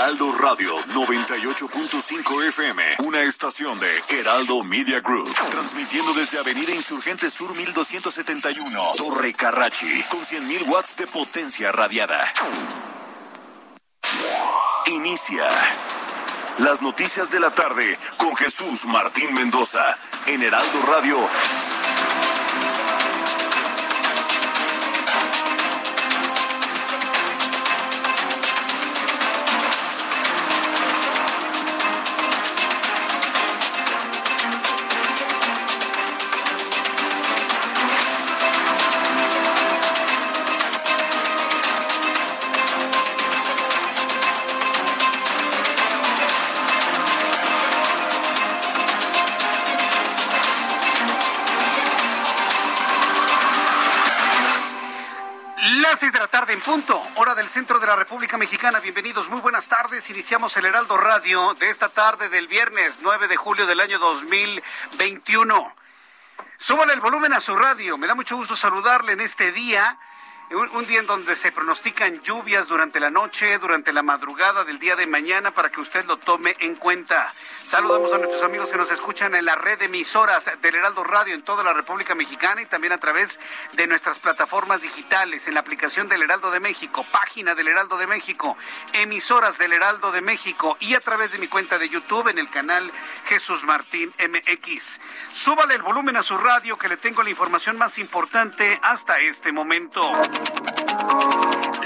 Heraldo Radio 98.5 FM, una estación de Heraldo Media Group, transmitiendo desde Avenida Insurgente Sur 1271, Torre Carrachi, con 100.000 watts de potencia radiada. Inicia las noticias de la tarde con Jesús Martín Mendoza en Heraldo Radio. La República Mexicana. Bienvenidos, muy buenas tardes. Iniciamos el Heraldo Radio de esta tarde del viernes 9 de julio del año 2021. Súbale el volumen a su radio. Me da mucho gusto saludarle en este día. Un, día en donde se pronostican lluvias durante la noche, durante la madrugada del día de mañana, para que usted lo tome en cuenta. Saludamos a nuestros amigos que nos escuchan en la red de emisoras del Heraldo Radio en toda la República Mexicana y también a través de nuestras plataformas digitales, en la aplicación del Heraldo de México, página del Heraldo de México, emisoras del Heraldo de México y a través de mi cuenta de YouTube en el canal Jesús Martín MX. Súbale el volumen a su radio que le tengo la información más importante hasta este momento.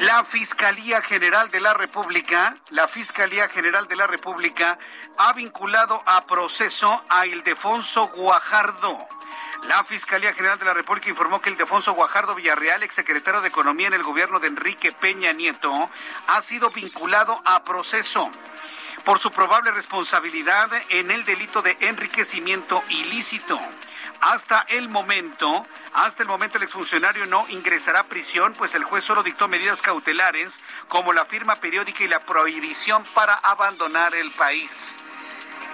La Fiscalía General de la República, la Fiscalía General de la República ha vinculado a proceso a Ildefonso Guajardo. La Fiscalía General de la República informó que Ildefonso Guajardo Villarreal, exsecretario de Economía en el gobierno de Enrique Peña Nieto, ha sido vinculado a proceso por su probable responsabilidad en el delito de enriquecimiento ilícito. Hasta el momento, hasta el momento el exfuncionario no ingresará a prisión, pues el juez solo dictó medidas cautelares como la firma periódica y la prohibición para abandonar el país.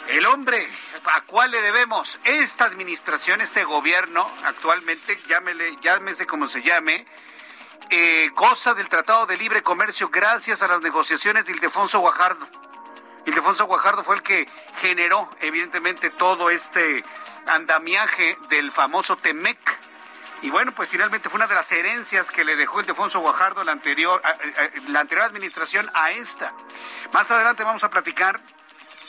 El hombre a cuál le debemos esta administración, este gobierno, actualmente, llámese como se llame, eh, goza del Tratado de Libre Comercio gracias a las negociaciones de Ildefonso Guajardo. Ildefonso Guajardo fue el que generó, evidentemente, todo este andamiaje del famoso Temec. Y bueno, pues finalmente fue una de las herencias que le dejó Ildefonso Guajardo la anterior, a- a- la anterior administración a esta. Más adelante vamos a platicar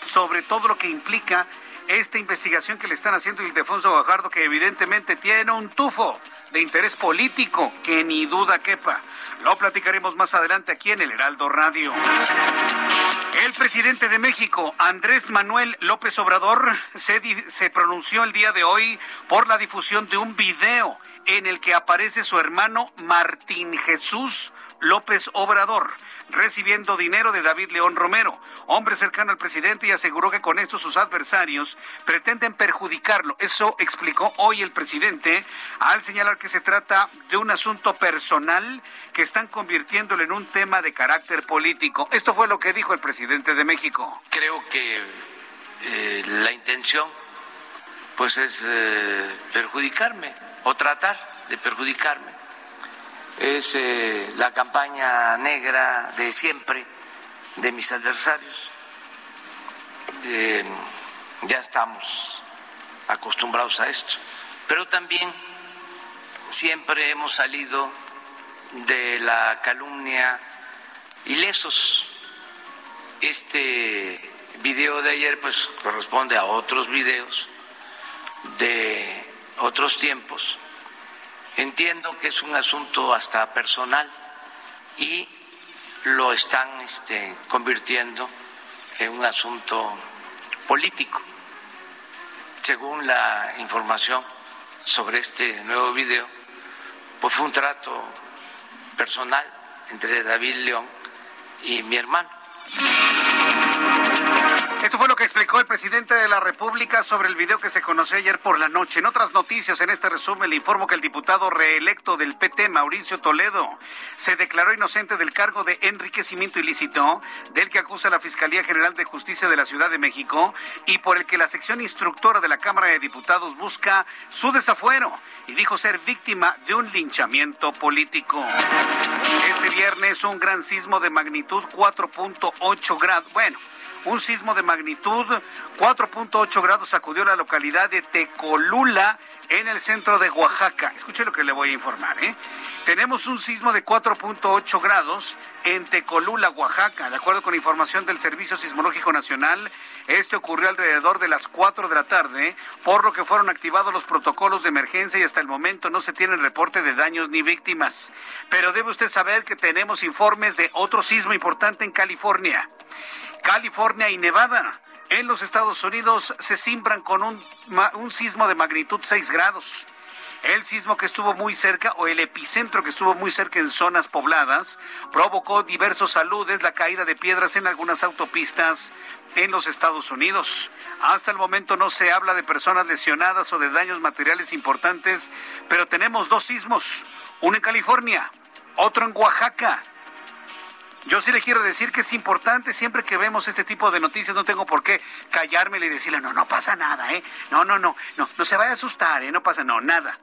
sobre todo lo que implica esta investigación que le están haciendo Ildefonso Guajardo, que evidentemente tiene un tufo de interés político, que ni duda quepa. Lo platicaremos más adelante aquí en el Heraldo Radio. El presidente de México, Andrés Manuel López Obrador, se, se pronunció el día de hoy por la difusión de un video en el que aparece su hermano Martín Jesús López Obrador, recibiendo dinero de David León Romero, hombre cercano al presidente, y aseguró que con esto sus adversarios pretenden perjudicarlo. Eso explicó hoy el presidente al señalar que se trata de un asunto personal que están convirtiéndolo en un tema de carácter político. Esto fue lo que dijo el presidente de México. creo que eh, la intención pues es eh, perjudicarme o tratar de perjudicarme. Es eh, la campaña negra de siempre de mis adversarios. Eh, ya estamos acostumbrados a esto. Pero también siempre hemos salido de la calumnia ilesos este video de ayer pues corresponde a otros videos de otros tiempos. Entiendo que es un asunto hasta personal y lo están este, convirtiendo en un asunto político. Según la información sobre este nuevo video, pues fue un trato personal entre David León y mi hermano. Esto fue lo que explicó el presidente de la República sobre el video que se conoció ayer por la noche. En otras noticias, en este resumen, le informo que el diputado reelecto del PT, Mauricio Toledo, se declaró inocente del cargo de enriquecimiento ilícito del que acusa la Fiscalía General de Justicia de la Ciudad de México y por el que la sección instructora de la Cámara de Diputados busca su desafuero y dijo ser víctima de un linchamiento político. Este viernes un gran sismo de magnitud 4.8 grados. Bueno, un sismo de magnitud 4.8 grados sacudió la localidad de Tecolula en el centro de Oaxaca. Escuche lo que le voy a informar. ¿eh? Tenemos un sismo de 4.8 grados en Tecolula, Oaxaca. De acuerdo con información del Servicio Sismológico Nacional, este ocurrió alrededor de las 4 de la tarde, por lo que fueron activados los protocolos de emergencia y hasta el momento no se tiene reporte de daños ni víctimas. Pero debe usted saber que tenemos informes de otro sismo importante en California. California y Nevada. En los Estados Unidos se simbran con un, un sismo de magnitud 6 grados. El sismo que estuvo muy cerca o el epicentro que estuvo muy cerca en zonas pobladas provocó diversos saludes, la caída de piedras en algunas autopistas en los Estados Unidos. Hasta el momento no se habla de personas lesionadas o de daños materiales importantes, pero tenemos dos sismos, uno en California, otro en Oaxaca. Yo sí le quiero decir que es importante siempre que vemos este tipo de noticias, no tengo por qué callármele y decirle, no, no pasa nada, ¿eh? No, no, no, no, no se vaya a asustar, ¿eh? No pasa, no, nada.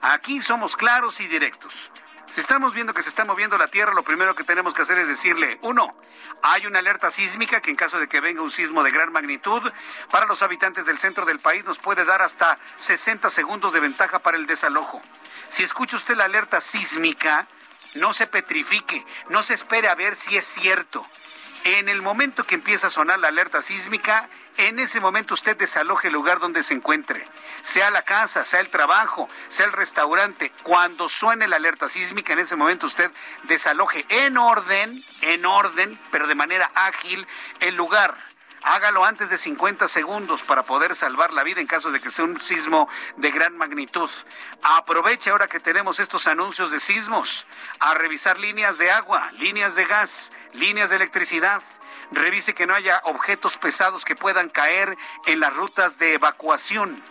Aquí somos claros y directos. Si estamos viendo que se está moviendo la Tierra, lo primero que tenemos que hacer es decirle, uno, hay una alerta sísmica que en caso de que venga un sismo de gran magnitud, para los habitantes del centro del país nos puede dar hasta 60 segundos de ventaja para el desalojo. Si escucha usted la alerta sísmica, no se petrifique, no se espere a ver si es cierto. En el momento que empieza a sonar la alerta sísmica, en ese momento usted desaloje el lugar donde se encuentre, sea la casa, sea el trabajo, sea el restaurante. Cuando suene la alerta sísmica, en ese momento usted desaloje en orden, en orden, pero de manera ágil el lugar hágalo antes de 50 segundos para poder salvar la vida en caso de que sea un sismo de gran magnitud. Aproveche ahora que tenemos estos anuncios de sismos a revisar líneas de agua, líneas de gas, líneas de electricidad. Revise que no haya objetos pesados que puedan caer en las rutas de evacuación.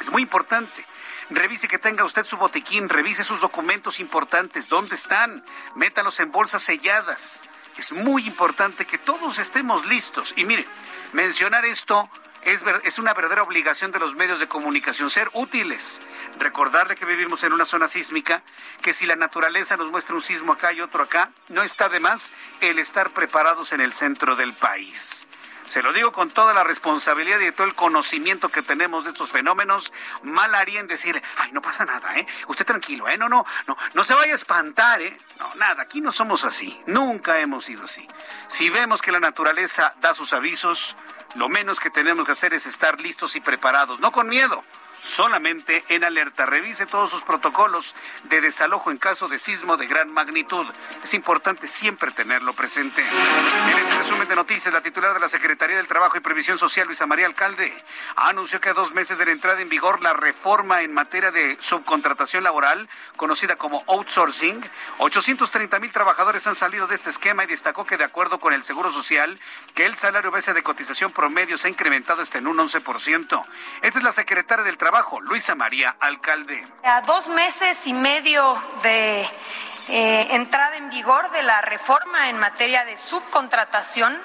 Es muy importante. Revise que tenga usted su botiquín, revise sus documentos importantes, dónde están, métalos en bolsas selladas es muy importante que todos estemos listos. Y mire, mencionar esto es, es, una verdadera obligación de los medios de comunicación, ser útiles. Recordarle que vivimos en una zona sísmica, que si la naturaleza nos muestra un sismo acá y otro acá, no está de más el estar preparados en el centro del país. Se lo digo con toda la responsabilidad y todo el conocimiento que tenemos de estos fenómenos. Mal haría en decir, ay, no pasa nada, ¿eh? Usted tranquilo, ¿eh? No, no, no, no se vaya a espantar, ¿eh? No, nada, aquí no somos así. Nunca hemos sido así. Si vemos que la naturaleza da sus avisos, lo menos que tenemos que hacer es estar listos y preparados, no con miedo solamente en alerta. Revise todos sus protocolos de desalojo en caso de sismo de gran magnitud. Es importante siempre tenerlo presente. En este resumen de noticias, la titular de la Secretaría del Trabajo y Previsión Social, Luisa María Alcalde, anunció que a dos meses de la entrada en vigor la reforma en materia de subcontratación laboral, conocida como outsourcing, 830 mil trabajadores han salido de este esquema y destacó que de acuerdo con el Seguro Social, que el salario base de cotización promedio se ha incrementado hasta en un 11%. Esta es la secretaria del Trabajo Luisa María Alcalde. A dos meses y medio de eh, entrada en vigor de la reforma en materia de subcontratación,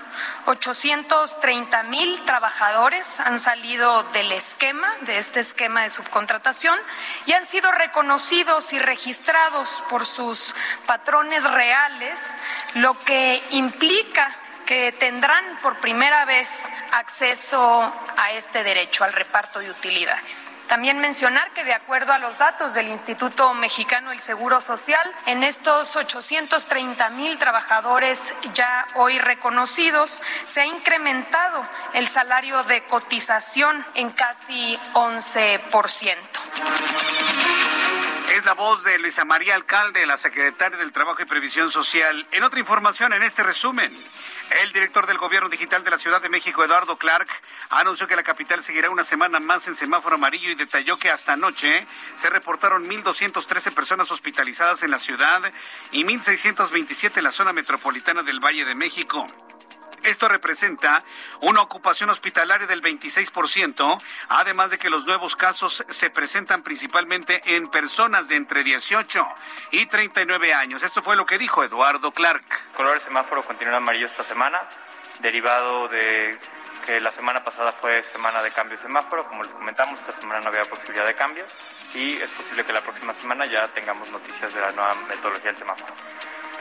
830 mil trabajadores han salido del esquema, de este esquema de subcontratación, y han sido reconocidos y registrados por sus patrones reales, lo que implica que tendrán por primera vez acceso a este derecho al reparto de utilidades. También mencionar que de acuerdo a los datos del Instituto Mexicano del Seguro Social, en estos 830 mil trabajadores ya hoy reconocidos, se ha incrementado el salario de cotización en casi 11%. Es la voz de Luisa María Alcalde, la secretaria del Trabajo y Previsión Social. En otra información, en este resumen, El director del Gobierno Digital de la Ciudad de México, Eduardo Clark, anunció que la capital seguirá una semana más en semáforo amarillo y detalló que hasta anoche se reportaron 1.213 personas hospitalizadas en la ciudad y 1.627 en la zona metropolitana del Valle de México. Esto representa una ocupación hospitalaria del 26%, además de que los nuevos casos se presentan principalmente en personas de entre 18 y 39 años. Esto fue lo que dijo Eduardo Clark. El color del semáforo continúa amarillo esta semana, derivado de que la semana pasada fue semana de cambio de semáforo, como les comentamos, esta semana no había posibilidad de cambio y es posible que la próxima semana ya tengamos noticias de la nueva metodología del semáforo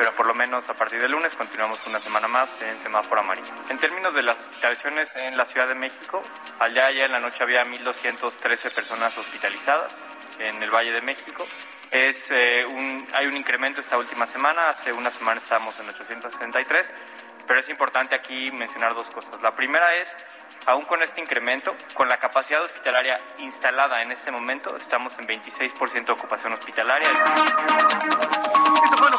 pero por lo menos a partir del lunes continuamos una semana más en semáforo amarillo. En términos de las hospitalizaciones en la Ciudad de México, allá ya en la noche había 1.213 personas hospitalizadas en el Valle de México. Es, eh, hay un incremento esta última semana, hace una semana estábamos en 863, pero es importante aquí mencionar dos cosas. La primera es aún con este incremento, con la capacidad hospitalaria instalada en este momento, estamos en 26% de ocupación hospitalaria.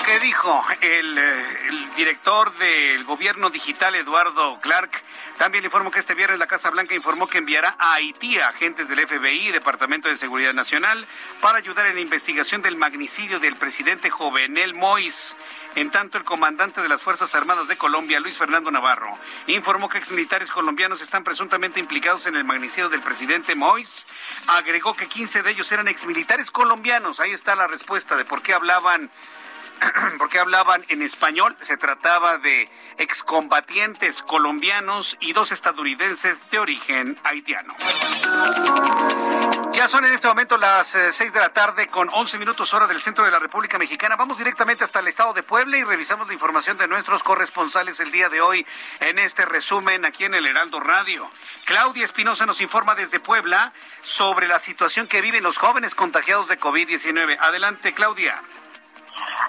Que dijo el, eh, el, director del gobierno digital, Eduardo Clark. También le informó que este viernes la Casa Blanca informó que enviará a Haití a agentes del FBI y Departamento de Seguridad Nacional para ayudar en la investigación del magnicidio del presidente Jovenel Mois. En tanto, el comandante de las Fuerzas Armadas de Colombia, Luis Fernando Navarro, informó que exmilitares colombianos están presuntamente implicados en el magnicidio del presidente Mois. Agregó que 15 de ellos eran exmilitares colombianos. Ahí está la respuesta de por qué hablaban porque hablaban en español. Se trataba de excombatientes colombianos y dos estadounidenses de origen haitiano. Ya son en este momento las eh, seis de la tarde con 11 minutos hora del centro de la República Mexicana. Vamos directamente hasta el estado de Puebla y revisamos la información de nuestros corresponsales el día de hoy en este resumen aquí en el Heraldo Radio. Claudia Espinosa nos informa desde Puebla sobre la situación que viven los jóvenes contagiados de COVID-19. Adelante, Claudia.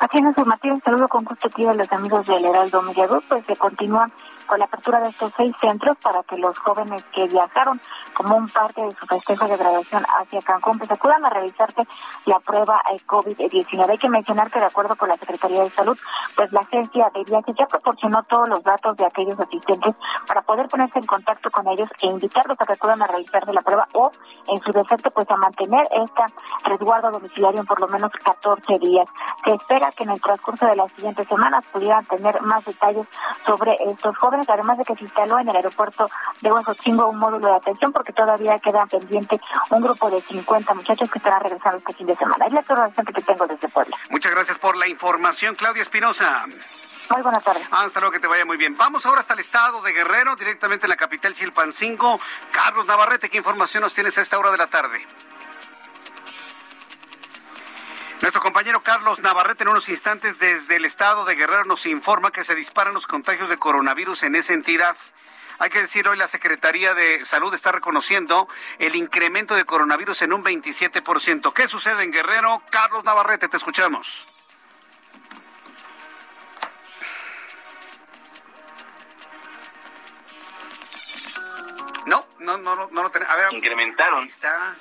Aquí en información, saludo con gusto aquí a los amigos del Heraldo Media pues se continúa con la apertura de estos seis centros para que los jóvenes que viajaron como un parte de su festejo de graduación hacia Cancún, pues acudan a realizarse la prueba COVID-19. Hay que mencionar que de acuerdo con la Secretaría de Salud, pues la agencia de viajes ya proporcionó todos los datos de aquellos asistentes para poder ponerse en contacto con ellos e invitarlos a que acudan a realizarse la prueba o, en su defecto, pues a mantener esta resguardo domiciliario en por lo menos 14 días. Se espera que en el transcurso de las siguientes semanas pudieran tener más detalles sobre estos jóvenes, además de que se instaló en el aeropuerto de Huejotzingo un módulo de atención porque todavía queda pendiente un grupo de 50 muchachos que estarán regresando este fin de semana. Es la información que tengo desde Puebla. Muchas gracias por la información, Claudia Espinosa. Muy buenas tardes. Hasta luego, que te vaya muy bien. Vamos ahora hasta el estado de Guerrero, directamente en la capital Chilpancingo. Carlos Navarrete, ¿qué información nos tienes a esta hora de la tarde? Nuestro compañero Carlos Navarrete en unos instantes desde el estado de Guerrero nos informa que se disparan los contagios de coronavirus en esa entidad. Hay que decir, hoy la Secretaría de Salud está reconociendo el incremento de coronavirus en un 27%. ¿Qué sucede en Guerrero? Carlos Navarrete, te escuchamos. No, no, no, no, no lo tenemos. A ver, incrementaron. está.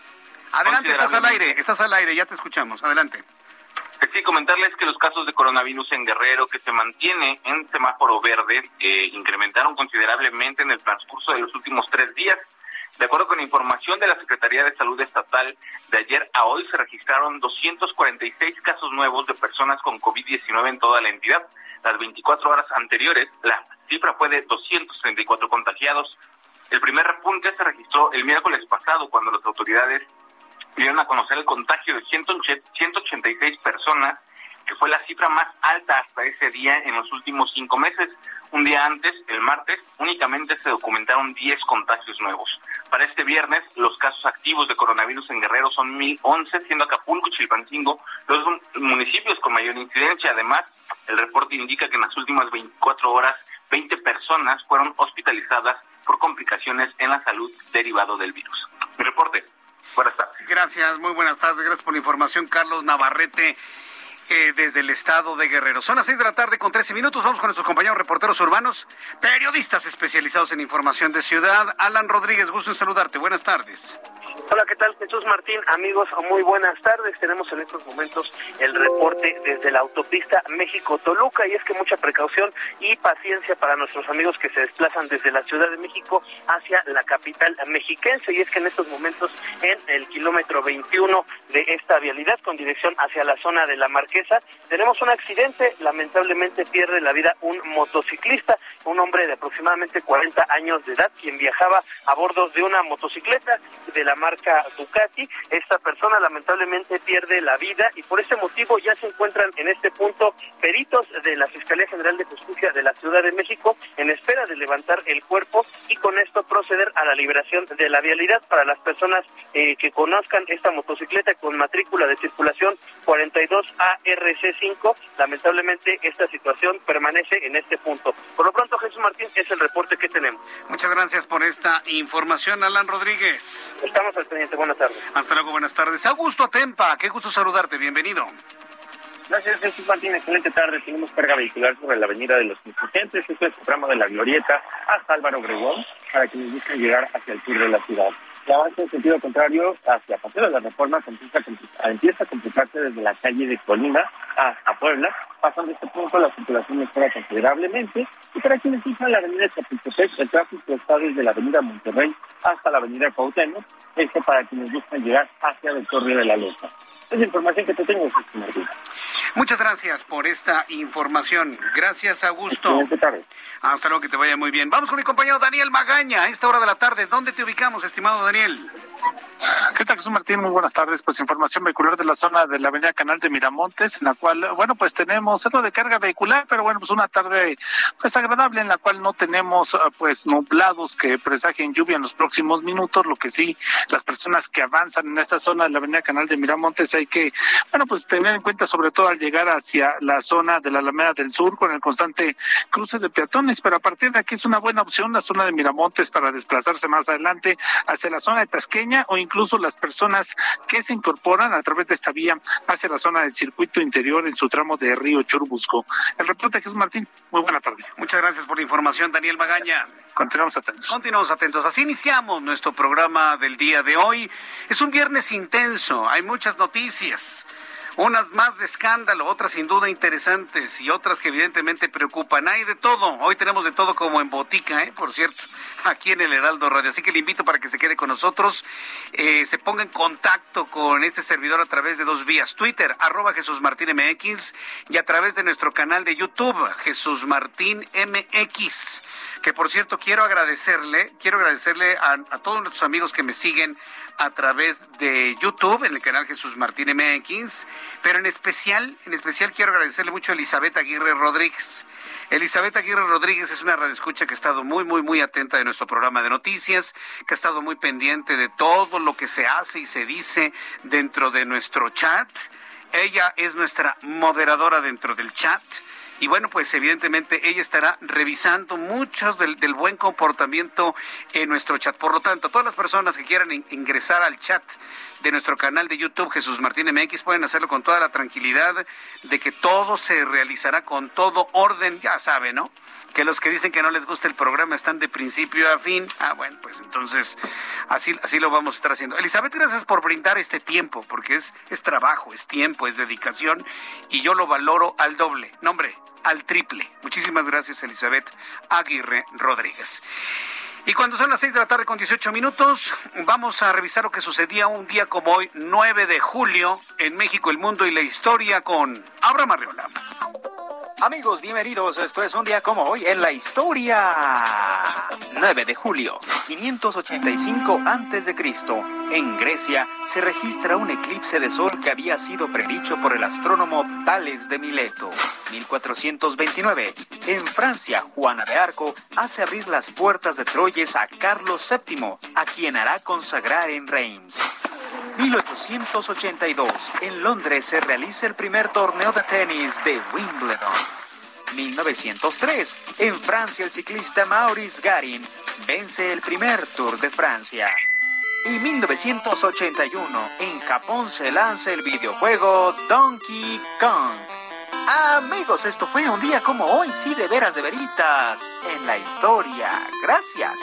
Adelante, estás al aire, estás al aire, ya te escuchamos. Adelante. Sí, comentarles que los casos de coronavirus en Guerrero, que se mantiene en semáforo verde, eh, incrementaron considerablemente en el transcurso de los últimos tres días. De acuerdo con la información de la Secretaría de Salud Estatal, de ayer a hoy se registraron 246 casos nuevos de personas con COVID-19 en toda la entidad. Las 24 horas anteriores, la cifra fue de 234 contagiados. El primer repunte se registró el miércoles pasado, cuando las autoridades dieron a conocer el contagio de 186 personas, que fue la cifra más alta hasta ese día en los últimos cinco meses. Un día antes, el martes, únicamente se documentaron 10 contagios nuevos. Para este viernes, los casos activos de coronavirus en Guerrero son 1.011, siendo Acapulco y Chilpancingo los municipios con mayor incidencia. Además, el reporte indica que en las últimas 24 horas, 20 personas fueron hospitalizadas por complicaciones en la salud derivado del virus. Mi reporte. Buenas tardes. Gracias, muy buenas tardes. Gracias por la información, Carlos Navarrete. Eh, desde el estado de Guerrero. Son las seis de la tarde con 13 minutos. Vamos con nuestros compañeros reporteros urbanos, periodistas especializados en información de ciudad. Alan Rodríguez, gusto en saludarte. Buenas tardes. Hola, ¿qué tal Jesús Martín? Amigos, muy buenas tardes. Tenemos en estos momentos el reporte desde la autopista México-Toluca y es que mucha precaución y paciencia para nuestros amigos que se desplazan desde la Ciudad de México hacia la capital mexiquense y es que en estos momentos en el kilómetro 21 de esta vialidad con dirección hacia la zona de la Tenemos un accidente. Lamentablemente pierde la vida un motociclista, un hombre de aproximadamente 40 años de edad quien viajaba a bordo de una motocicleta de la marca Ducati. Esta persona lamentablemente pierde la vida y por este motivo ya se encuentran en este punto peritos de la Fiscalía General de Justicia de la Ciudad de México en espera de levantar el cuerpo y con esto proceder a la liberación de la vialidad para las personas eh, que conozcan esta motocicleta con matrícula de circulación 42 ARC5. Lamentablemente esta situación permanece en este punto. Por lo pronto, Jesús Martín, es el reporte que tenemos. Muchas gracias por esta información, Alan Rodríguez. Estamos al Buenas tardes. Hasta luego, buenas tardes. Augusto Atempa, qué gusto saludarte. Bienvenido. Gracias, Jesús Martín. Excelente tarde. Tenemos carga vehicular sobre la avenida de los Insurgentes. Esto es el tramo de la Glorieta hasta Álvaro Obregón para quienes busquen llegar hacia el sur de la ciudad. El avance en sentido contrario hacia Paseo de la Reforma empieza a, empieza a complicarse desde la calle de Colima hasta Puebla. Pasando este punto, la circulación mejora considerablemente. Y para quienes usan la avenida Chapultepec, el tráfico está desde la avenida Monterrey hasta la avenida Cuauhtémoc. Esto para quienes buscan llegar hacia el Torre de la Loza. Es la información que te tengo, Martín. Muchas gracias por esta información. Gracias, Augusto. Hasta luego, que te vaya muy bien. Vamos con mi compañero Daniel Magaña a esta hora de la tarde. ¿Dónde te ubicamos, estimado Daniel? ¿Qué tal, Jesús Martín? Muy buenas tardes. Pues información vehicular de la zona de la avenida Canal de Miramontes, en la cual, bueno, pues tenemos algo de carga vehicular, pero bueno, pues una tarde pues agradable en la cual no tenemos ah, pues nublados que presagien lluvia en los próximos minutos, lo que sí, las personas que avanzan en esta zona de la avenida Canal de Miramontes hay que, bueno, pues tener en cuenta sobre todo al llegar hacia la zona de la Alameda del Sur con el constante cruce de peatones, pero a partir de aquí es una buena opción la zona de Miramontes para desplazarse más adelante hacia la zona de Tasqueña o incluso las personas que se incorporan a través de esta vía hacia la zona del circuito interior en su tramo de Río Churbusco. El reporte Jesús Martín, muy buena tarde. Muchas gracias por la información, Daniel Magaña. Continuamos atentos. Continuamos atentos. Así iniciamos nuestro programa del día de hoy. Es un viernes intenso, hay muchas noticias unas más de escándalo, otras sin duda interesantes y otras que evidentemente preocupan. Hay de todo, hoy tenemos de todo como en botica, ¿eh? por cierto, aquí en el Heraldo Radio. Así que le invito para que se quede con nosotros, eh, se ponga en contacto con este servidor a través de dos vías, Twitter, arroba Jesús Martín MX y a través de nuestro canal de YouTube, Jesús Martín MX. Que por cierto, quiero agradecerle, quiero agradecerle a, a todos nuestros amigos que me siguen a través de YouTube, en el canal Jesús Martín MX pero en especial, en especial quiero agradecerle mucho a Elizabeth Aguirre Rodríguez. Elizabeth Aguirre Rodríguez es una radioescucha que ha estado muy, muy, muy atenta de nuestro programa de noticias, que ha estado muy pendiente de todo lo que se hace y se dice dentro de nuestro chat. Ella es nuestra moderadora dentro del chat y bueno, pues evidentemente ella estará revisando muchos del, buen comportamiento en nuestro chat. Por lo tanto, todas las personas que quieran ingresar al chat de nuestro canal de YouTube Jesús Martín MX pueden hacerlo con toda la tranquilidad de que todo se realizará con todo orden, ya sabe, ¿no? que los que dicen que no les gusta el programa están de principio a fin. Ah, bueno, pues entonces así, así lo vamos a estar haciendo. Elizabeth, gracias por brindar este tiempo, porque es, es trabajo, es tiempo, es dedicación, y yo lo valoro al doble. Nombre, al triple. Muchísimas gracias, Elizabeth Aguirre Rodríguez. Y cuando son las 6 de la tarde con 18 minutos, vamos a revisar lo que sucedía un día como hoy, 9 de julio, en México, el mundo y la historia con Abraham Arreola. Amigos, bienvenidos. Esto es un día como hoy en la historia. 9 de julio, 585 a.C. En Grecia se registra un eclipse de sol que había sido predicho por el astrónomo Tales de Mileto. 1429. En Francia, Juana de Arco hace abrir las puertas de Troyes a Carlos VII, a quien hará consagrar en Reims. 1882. En Londres se realiza el primer torneo de tenis de Wimbledon. 1903. En Francia el ciclista Maurice Garin vence el primer Tour de Francia. Y 1981. En Japón se lanza el videojuego Donkey Kong. Amigos, esto fue un día como hoy, sí, de veras, de veritas, en la historia. Gracias.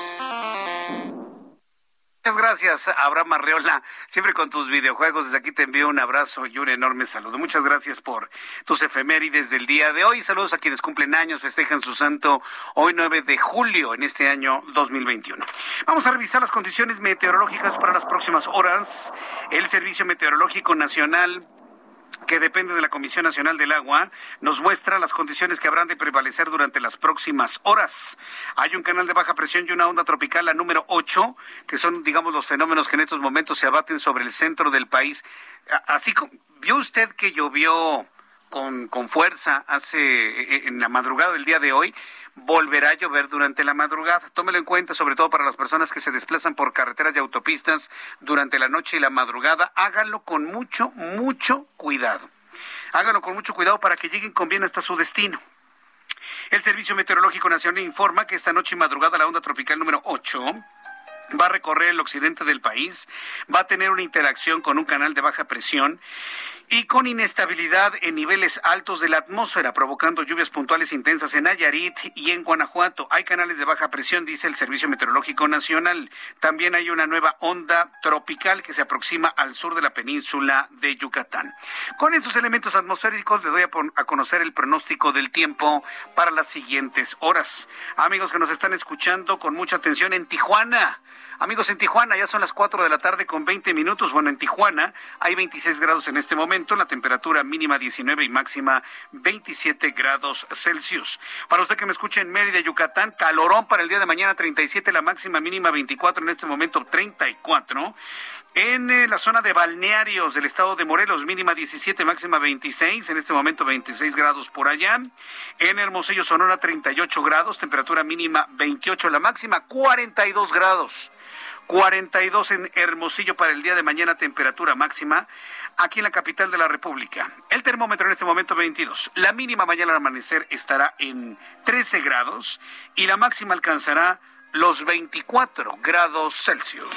Muchas gracias, Abraham Arreola, siempre con tus videojuegos. Desde aquí te envío un abrazo y un enorme saludo. Muchas gracias por tus efemérides del día de hoy. Saludos a quienes cumplen años, festejan su santo hoy 9 de julio en este año 2021. Vamos a revisar las condiciones meteorológicas para las próximas horas. El Servicio Meteorológico Nacional que depende de la Comisión Nacional del Agua, nos muestra las condiciones que habrán de prevalecer durante las próximas horas. Hay un canal de baja presión y una onda tropical, la número 8, que son, digamos, los fenómenos que en estos momentos se abaten sobre el centro del país. Así ¿vio usted que llovió con, con fuerza hace, e, e, en la madrugada del día de hoy? volverá a llover durante la madrugada. Tómelo en cuenta, sobre todo para las personas que se desplazan por carreteras y autopistas durante la noche y la madrugada. Háganlo con mucho, mucho cuidado. Háganlo con mucho cuidado para que lleguen con bien hasta su destino. El Servicio Meteorológico Nacional informa que esta noche y madrugada la onda tropical número 8 va a recorrer el occidente del país, va a tener una interacción con un canal de baja presión y con inestabilidad en niveles altos de la atmósfera, provocando lluvias puntuales intensas en Nayarit y en Guanajuato. Hay canales de baja presión, dice el Servicio Meteorológico Nacional. También hay una nueva onda tropical que se aproxima al sur de la península de Yucatán. Con estos elementos atmosféricos le doy a, a conocer el pronóstico del tiempo para las siguientes horas. Amigos que nos están escuchando con mucha atención en Tijuana. Amigos, en Tijuana ya son las 4 de la tarde con 20 minutos. Bueno, en Tijuana hay 26 grados en este momento, la temperatura mínima 19 y máxima 27 grados Celsius. Para usted que me escuche en Mérida, Yucatán, calorón para el día de mañana 37, la máxima mínima 24, en este momento 34. En eh, la zona de balnearios del estado de Morelos, mínima 17, máxima 26, en este momento 26 grados por allá. En Hermosillo, Sonora, 38 grados, temperatura mínima 28, la máxima 42 grados. 42 en Hermosillo para el día de mañana, temperatura máxima aquí en la capital de la República. El termómetro en este momento 22. La mínima mañana al amanecer estará en 13 grados y la máxima alcanzará los 24 grados Celsius.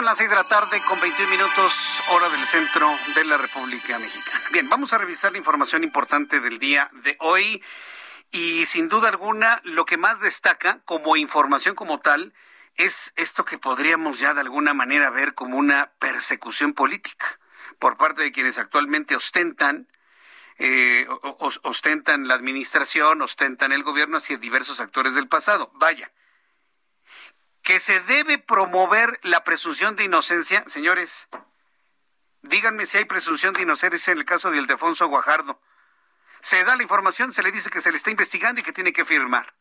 Son las seis de la tarde con 21 minutos hora del centro de la República Mexicana. Bien, vamos a revisar la información importante del día de hoy y sin duda alguna lo que más destaca como información como tal es esto que podríamos ya de alguna manera ver como una persecución política por parte de quienes actualmente ostentan eh, ostentan la administración, ostentan el gobierno hacia diversos actores del pasado. Vaya, que se debe promover la presunción de inocencia, señores. Díganme si hay presunción de inocencia en el caso de Ildefonso Guajardo. Se da la información, se le dice que se le está investigando y que tiene que firmar.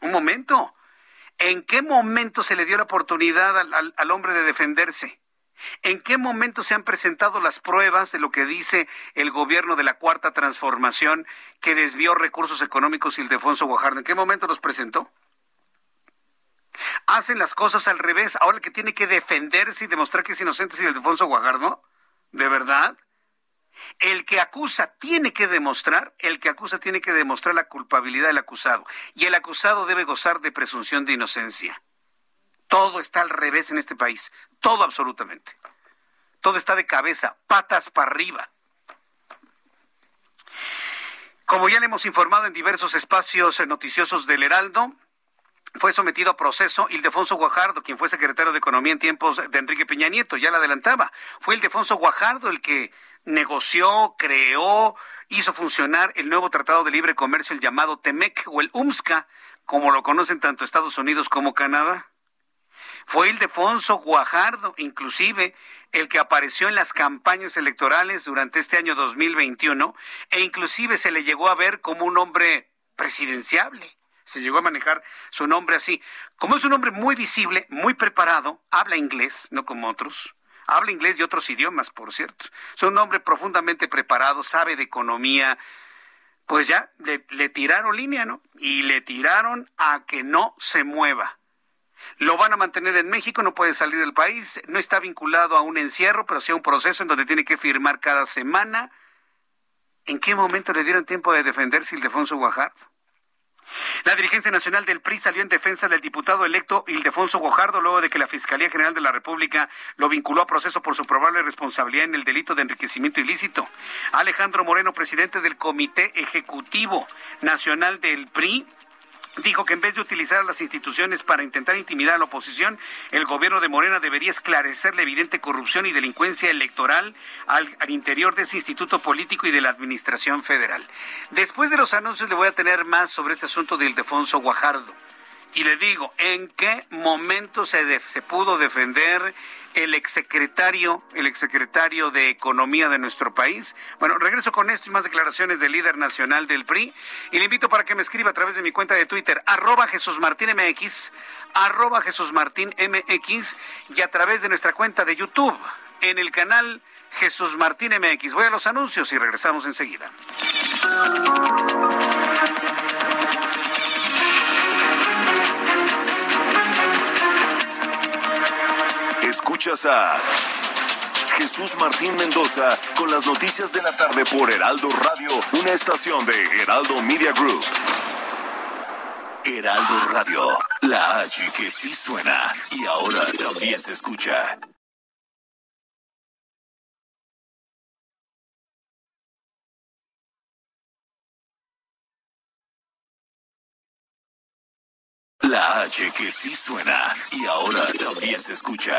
Un momento. ¿En qué momento se le dio la oportunidad al, hombre de defenderse? ¿En qué momento se han presentado las pruebas de lo que dice el gobierno de la Cuarta Transformación que desvió recursos económicos Ildefonso Guajardo? ¿En qué momento los presentó? Hacen las cosas al revés. Ahora el que tiene que defenderse y demostrar que es inocente es el Alfonso Guajardo. ¿De verdad? El que acusa tiene que demostrar, el que acusa tiene que demostrar la culpabilidad del acusado. Y el acusado debe gozar de presunción de inocencia. Todo está al revés en este país. Todo absolutamente. Todo está de cabeza, patas para arriba. Como ya le hemos informado en diversos espacios noticiosos del Heraldo, fue sometido a proceso Ildefonso Guajardo, quien fue secretario de Economía en tiempos de Enrique Peña Nieto, ya la adelantaba. Fue Ildefonso Guajardo el que negoció, creó, hizo funcionar el nuevo Tratado de Libre Comercio, el llamado TEMEC o el UMSCA, como lo conocen tanto Estados Unidos como Canadá. Fue Ildefonso Guajardo, inclusive, el que apareció en las campañas electorales durante este año 2021 e inclusive se le llegó a ver como un hombre presidenciable se llegó a manejar su nombre así. Como es un hombre muy visible, muy preparado, habla inglés, no como otros, habla inglés y otros idiomas, por cierto. Es un hombre profundamente preparado, sabe de economía, pues ya le, tiraron línea, ¿no? Y le tiraron a que no se mueva. Lo van a mantener en México, no puede salir del país, no está vinculado a un encierro, pero sí a un proceso en donde tiene que firmar cada semana. ¿En qué momento le dieron tiempo de defenderse Ildefonso Guajardo? La dirigencia nacional del PRI salió en defensa del diputado electo Ildefonso Guajardo luego de que la Fiscalía General de la República lo vinculó a proceso por su probable responsabilidad en el delito de enriquecimiento ilícito. Alejandro Moreno, presidente del Comité Ejecutivo Nacional del PRI, dijo que en vez de utilizar las instituciones para intentar intimidar a la oposición, el gobierno de Morena debería esclarecer la evidente corrupción y delincuencia electoral al, al, interior de ese instituto político y de la administración federal. Después de los anuncios le voy a tener más sobre este asunto de Ildefonso Guajardo. Y le digo, ¿en qué momento se, pudo defender el exsecretario, el exsecretario de Economía de nuestro país. Bueno, regreso con esto y más declaraciones del líder nacional del PRI. Y le invito para que me escriba a través de mi cuenta de Twitter, arroba Jesús Martín MX, arroba Jesús Martín MX, y a través de nuestra cuenta de YouTube, en el canal Jesús Martín MX. Voy a los anuncios y regresamos enseguida. Escuchas a Jesús Martín Mendoza con las noticias de la tarde por Heraldo Radio, una estación de Heraldo Media Group. Heraldo Radio, la H que sí suena y ahora también se escucha. La H que sí suena y ahora también se escucha.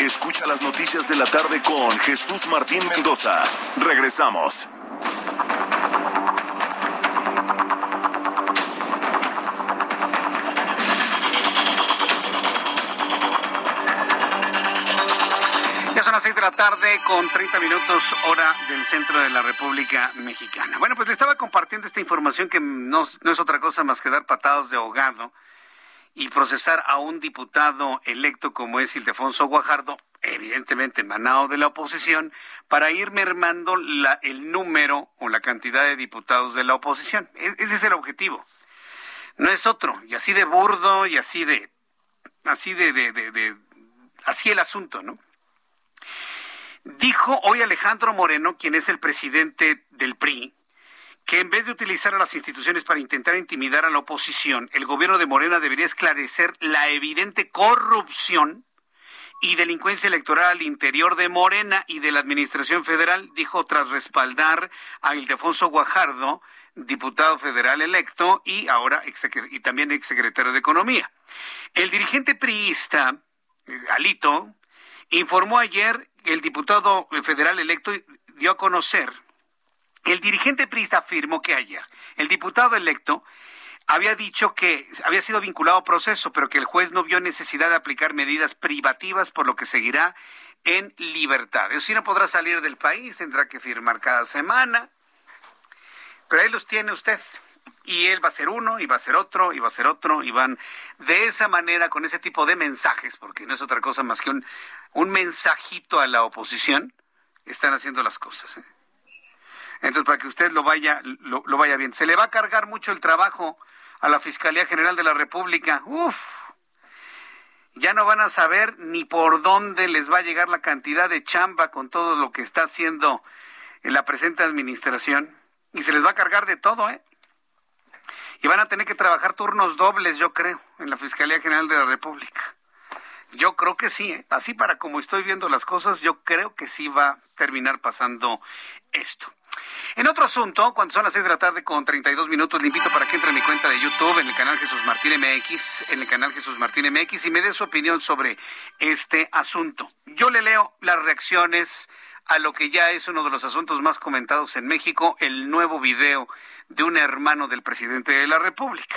Escucha las noticias de la tarde con Jesús Martín Mendoza. Regresamos. Tarde con 30 minutos hora del centro de la República Mexicana. Bueno, pues le estaba compartiendo esta información que no, es otra cosa más que dar patadas de ahogado y procesar a un diputado electo como es Ildefonso Guajardo, evidentemente emanado de la oposición, para ir mermando el número o la cantidad de diputados de la oposición. E ese es el objetivo. No es otro. Y así de burdo y así de... Así de, de, de, de así el asunto, ¿no? Dijo hoy Alejandro Moreno, quien es el presidente del PRI, que en vez de utilizar a las instituciones para intentar intimidar a la oposición, el gobierno de Morena debería esclarecer la evidente corrupción y delincuencia electoral al interior de Morena y de la Administración Federal, dijo tras respaldar a Ildefonso Guajardo, diputado federal electo y ahora y también exsecretario de Economía. El dirigente priista, Alito, informó ayer el diputado federal electo dio a conocer el dirigente priista afirmó que ayer el diputado electo había dicho que había sido vinculado a proceso, pero que el juez no vio necesidad de aplicar medidas privativas, por lo que seguirá en libertad. Eso sí no podrá salir del país, tendrá que firmar cada semana. Pero ahí los tiene usted. Y él va a ser uno, y va a ser otro, y va a ser otro, y van de esa manera, con ese tipo de mensajes, porque no es otra cosa más que un, un mensajito a la oposición, están haciendo las cosas. ¿eh? Entonces, para que usted lo vaya, lo, vaya bien. Se le va a cargar mucho el trabajo a la Fiscalía General de la República. Uf. Ya no van a saber ni por dónde les va a llegar la cantidad de chamba con todo lo que está haciendo en la presente administración. Y se les va a cargar de todo, ¿eh? Y van a tener que trabajar turnos dobles, yo creo, en la Fiscalía General de la República. Yo creo que sí, ¿eh? así para como estoy viendo las cosas, yo creo que sí va a terminar pasando esto. En otro asunto, cuando son las 6 de la tarde con 32 minutos, le invito para que entre en mi cuenta de YouTube, en el canal Jesús Martín MX, en el canal Jesús Martín MX, y me dé su opinión sobre este asunto. Yo le leo las reacciones a lo que ya es uno de los asuntos más comentados en México, el nuevo video de un hermano del presidente de la República.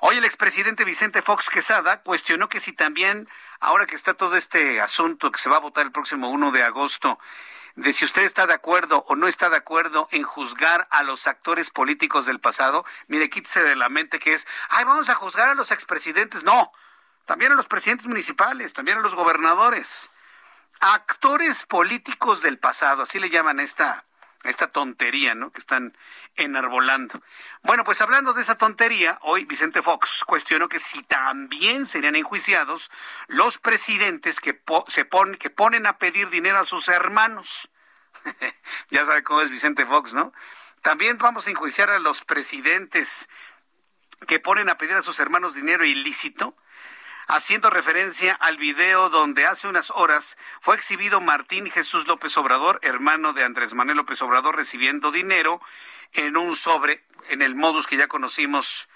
Hoy el expresidente Vicente Fox Quesada cuestionó que si también, ahora que está todo este asunto que se va a votar el próximo 1 de agosto, de si usted está de acuerdo o no está de acuerdo en juzgar a los actores políticos del pasado, mire, quítese de la mente que es, ay, vamos a juzgar a los expresidentes. No, también a los presidentes municipales, también a los gobernadores. Actores políticos del pasado, así le llaman esta, esta tontería, ¿no? Que están enarbolando. Bueno, pues hablando de esa tontería, hoy Vicente Fox cuestionó que si también serían enjuiciados los presidentes que, se que ponen a pedir dinero a sus hermanos. ya sabe cómo es Vicente Fox, ¿no? También vamos a enjuiciar a los presidentes que ponen a pedir a sus hermanos dinero ilícito, haciendo referencia al video donde hace unas horas fue exhibido Martín Jesús López Obrador, hermano de Andrés Manuel López Obrador, recibiendo dinero en un sobre, en el modus que ya conocimos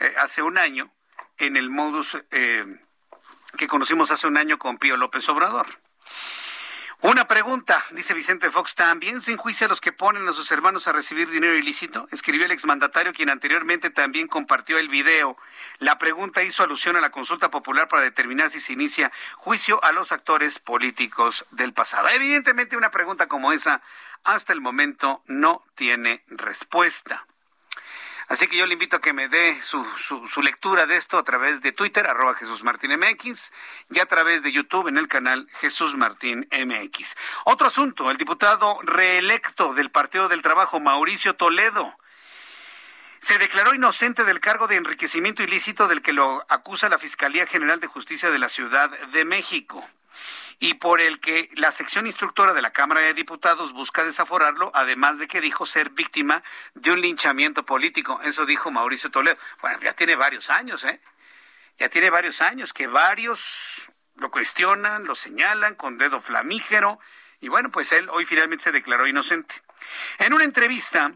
eh, hace un año, en el modus eh, que conocimos hace un año con Pío López Obrador. Una pregunta, dice Vicente Fox, ¿también se enjuicia a los que ponen a sus hermanos a recibir dinero ilícito? Escribió el exmandatario quien anteriormente también compartió el video. La pregunta hizo alusión a la consulta popular para determinar si se inicia juicio a los actores políticos del pasado. Evidentemente una pregunta como esa hasta el momento no tiene respuesta. Así que yo le invito a que me dé su, su, lectura de esto a través de Twitter, arroba Jesús Martín MX, y a través de YouTube en el canal Jesús Martín MX. Otro asunto, el diputado reelecto del Partido del Trabajo, Mauricio Toledo, se declaró inocente del cargo de enriquecimiento ilícito del que lo acusa la Fiscalía General de Justicia de la Ciudad de México y por el que la sección instructora de la Cámara de Diputados busca desaforarlo, además de que dijo ser víctima de un linchamiento político. Eso dijo Mauricio Toledo. Bueno, ya tiene varios años, ¿eh? Ya tiene varios años que varios lo cuestionan, lo señalan con dedo flamígero y bueno, pues él hoy finalmente se declaró inocente. En una entrevista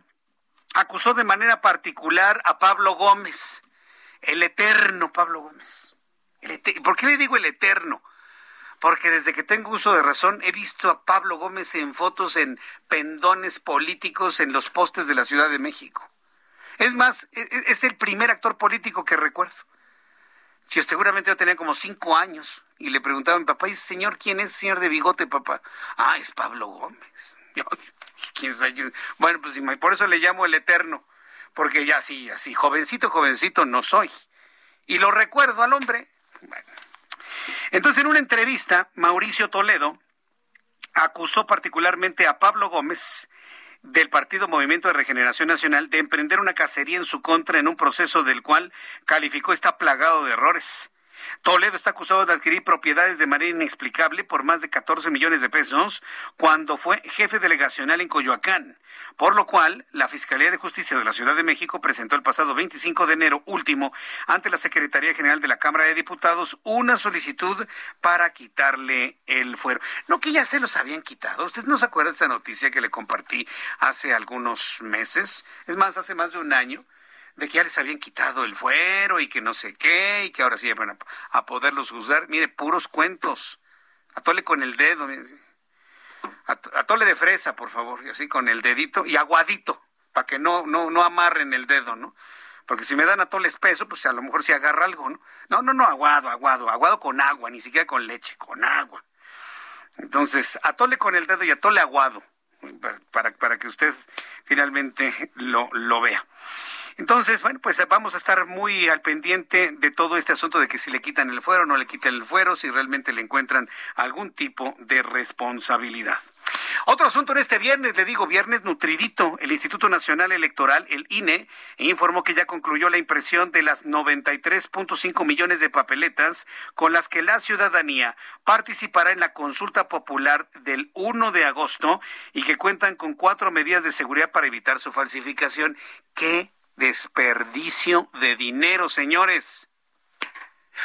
acusó de manera particular a Pablo Gómez, el eterno Pablo Gómez. ¿Por qué le digo el eterno? Porque desde que tengo uso de razón he visto a Pablo Gómez en fotos en pendones políticos en los postes de la Ciudad de México. Es más, e, e, es el primer actor político que recuerdo. Yo seguramente yo tenía como cinco años y le preguntaba a mi papá, ¿y señor quién es, señor de bigote, papá? Ah, es Pablo Gómez. ¿Quién sabe? Bueno, pues por eso le llamo el eterno, porque ya así, así, jovencito, jovencito no soy. Y lo recuerdo al hombre. Bueno, entonces, en una entrevista, Mauricio Toledo acusó particularmente a Pablo Gómez del Partido Movimiento de Regeneración Nacional de emprender una cacería en su contra en un proceso del cual calificó está plagado de errores. Toledo está acusado de adquirir propiedades de manera inexplicable por más de 14 millones de pesos cuando fue jefe delegacional en Coyoacán, por lo cual la Fiscalía de Justicia de la Ciudad de México presentó el pasado 25 de enero último ante la Secretaría General de la Cámara de Diputados una solicitud para quitarle el fuero. No que ya se los habían quitado. ¿Usted no se acuerda de esa noticia que le compartí hace algunos meses? Es más, hace más de un año de que ya les habían quitado el fuero y que no sé qué, y que ahora sí van a, poderlos juzgar. Mire, puros cuentos. Atole con el dedo. Atole de fresa, por favor, y así con el dedito y aguadito, para que no, no, no amarren el dedo, ¿no? Porque si me dan atole espeso, pues a lo mejor se agarra algo, ¿no? No, no, no, aguado, aguado, aguado con agua, ni siquiera con leche, con agua. Entonces, atole con el dedo y atole aguado, para, para, que usted finalmente lo, lo vea. Entonces, bueno, pues vamos a estar muy al pendiente de todo este asunto de que si le quitan el fuero o no le quitan el fuero, si realmente le encuentran algún tipo de responsabilidad. Otro asunto en este viernes, le digo viernes nutridito, el Instituto Nacional Electoral, el INE, informó que ya concluyó la impresión de las 93.5 millones de papeletas con las que la ciudadanía participará en la consulta popular del 1 de agosto y que cuentan con cuatro medidas de seguridad para evitar su falsificación. ¿Qué desperdicio de dinero, señores.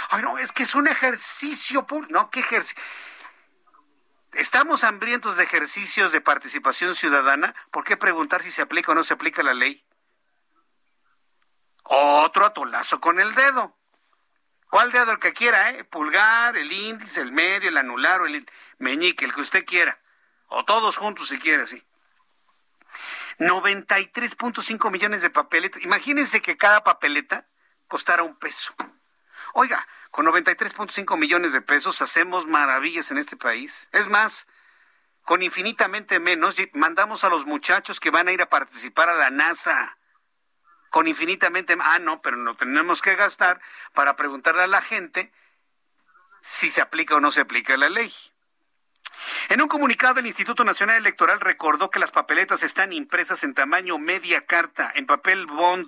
Ay, no, es que es un ejercicio. No, ¿qué ejercicio? Estamos hambrientos de ejercicios de participación ciudadana. ¿Por qué preguntar si se aplica o no se aplica la ley? Otro atolazo con el dedo. ¿Cuál dedo? El que quiera, ¿eh? Pulgar, el índice, el medio, el anular o el meñique, el que usted quiera. O todos juntos si quiere, sí. 93.5 millones de papeletas. Imagínense que cada papeleta costara un peso. Oiga, con 93.5 millones de pesos hacemos maravillas en este país. Es más, con infinitamente menos mandamos a los muchachos que van a ir a participar a la NASA. Con infinitamente ah no, pero no tenemos que gastar para preguntarle a la gente si se aplica o no se aplica la ley. En un comunicado, el Instituto Nacional Electoral recordó que las papeletas están impresas en tamaño media carta, en papel bond,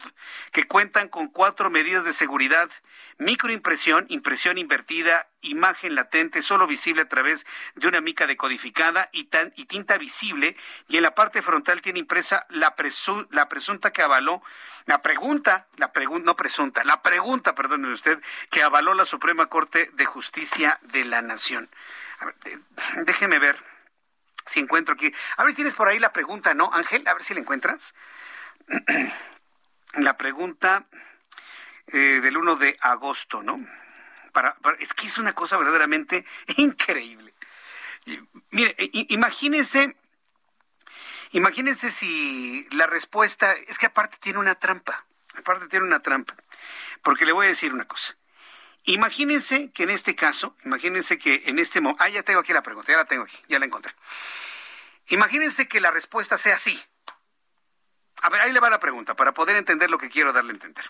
que cuentan con cuatro medidas de seguridad, microimpresión, impresión invertida, imagen latente, solo visible a través de una mica decodificada y, y tinta visible, y en la parte frontal tiene impresa la, la presunta que avaló la pregunta, la pregunta, no presunta, la pregunta, perdóneme usted, que avaló la Suprema Corte de Justicia de la Nación. Déjeme ver si encuentro aquí. A ver si tienes por ahí la pregunta, ¿no, Ángel? A ver si la encuentras. la pregunta eh, del 1 de agosto, ¿no? Para, es que es una cosa verdaderamente increíble. mire, imagínense Imagínense si la respuesta, es que aparte tiene una trampa, aparte tiene una trampa, porque le voy a decir una cosa. Imagínense que en este caso, imagínense que en este momento, ah, ya tengo aquí la pregunta, ya la tengo aquí, ya la encontré. Imagínense que la respuesta sea así. A ver, ahí le va la pregunta, para poder entender lo que quiero darle a entender.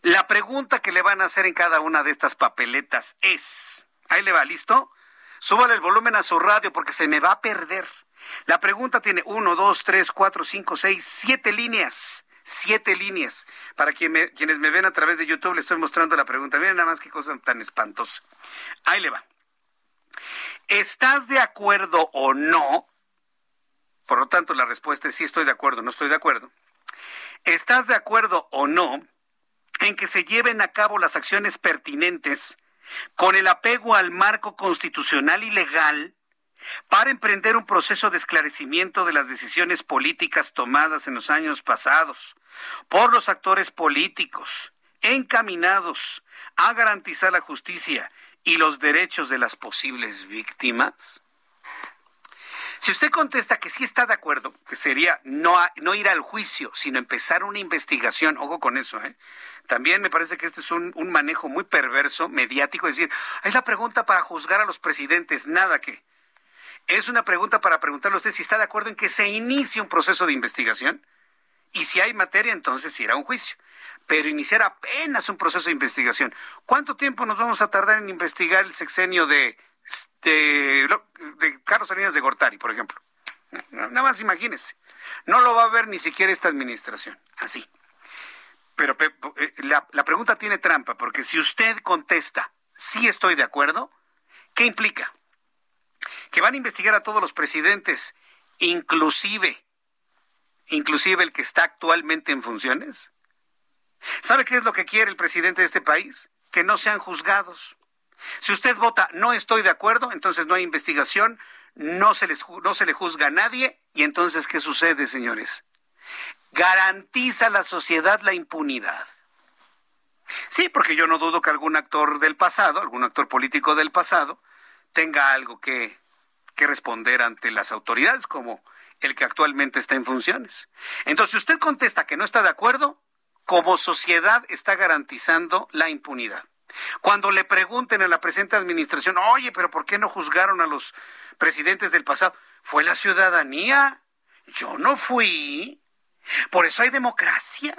La pregunta que le van a hacer en cada una de estas papeletas es, ahí le va, ¿listo? Súbale el volumen a su radio porque se me va a perder. La pregunta tiene uno, dos, tres, cuatro, cinco, seis, siete líneas. Siete líneas. Para quienes me ven a través de YouTube, les estoy mostrando la pregunta. Miren nada más qué cosa tan espantosa. Ahí le va. ¿Estás de acuerdo o no? Por lo tanto, la respuesta es sí estoy de acuerdo, no estoy de acuerdo. ¿Estás de acuerdo o no en que se lleven a cabo las acciones pertinentes con el apego al marco constitucional y legal para emprender un proceso de esclarecimiento de las decisiones políticas tomadas en los años pasados por los actores políticos encaminados a garantizar la justicia y los derechos de las posibles víctimas? Si usted contesta que sí está de acuerdo, que sería no, no ir al juicio, sino empezar una investigación, ojo con eso, ¿eh? También me parece que este es un, un manejo muy perverso, mediático, es decir, es la pregunta para juzgar a los presidentes, nada que. Es una pregunta para preguntarle a usted si está de acuerdo en que se inicie un proceso de investigación y si hay materia, entonces irá a un juicio. Pero iniciar apenas un proceso de investigación. ¿Cuánto tiempo nos vamos a tardar en investigar el sexenio de, de, Carlos Salinas de Gortari, por ejemplo? Nada más imagínese. No lo va a ver ni siquiera esta administración. Así. Pero eh, la, la pregunta tiene trampa, porque si usted contesta, sí estoy de acuerdo, ¿qué implica? Que van a investigar a todos los presidentes, inclusive, inclusive el que está actualmente en funciones. ¿Sabe qué es lo que quiere el presidente de este país? Que no sean juzgados. Si usted vota no estoy de acuerdo, entonces no hay investigación, no se, les, no se le juzga a nadie, y entonces ¿qué sucede, señores? Garantiza la sociedad la impunidad. Sí, porque yo no dudo que algún actor del pasado, algún actor político del pasado, tenga algo que que responder ante las autoridades como el que actualmente está en funciones. Entonces, si usted contesta que no está de acuerdo, como sociedad está garantizando la impunidad. Cuando le pregunten a la presente administración, oye, pero ¿por qué no juzgaron a los presidentes del pasado? Fue la ciudadanía. Yo no fui. Por eso hay democracia.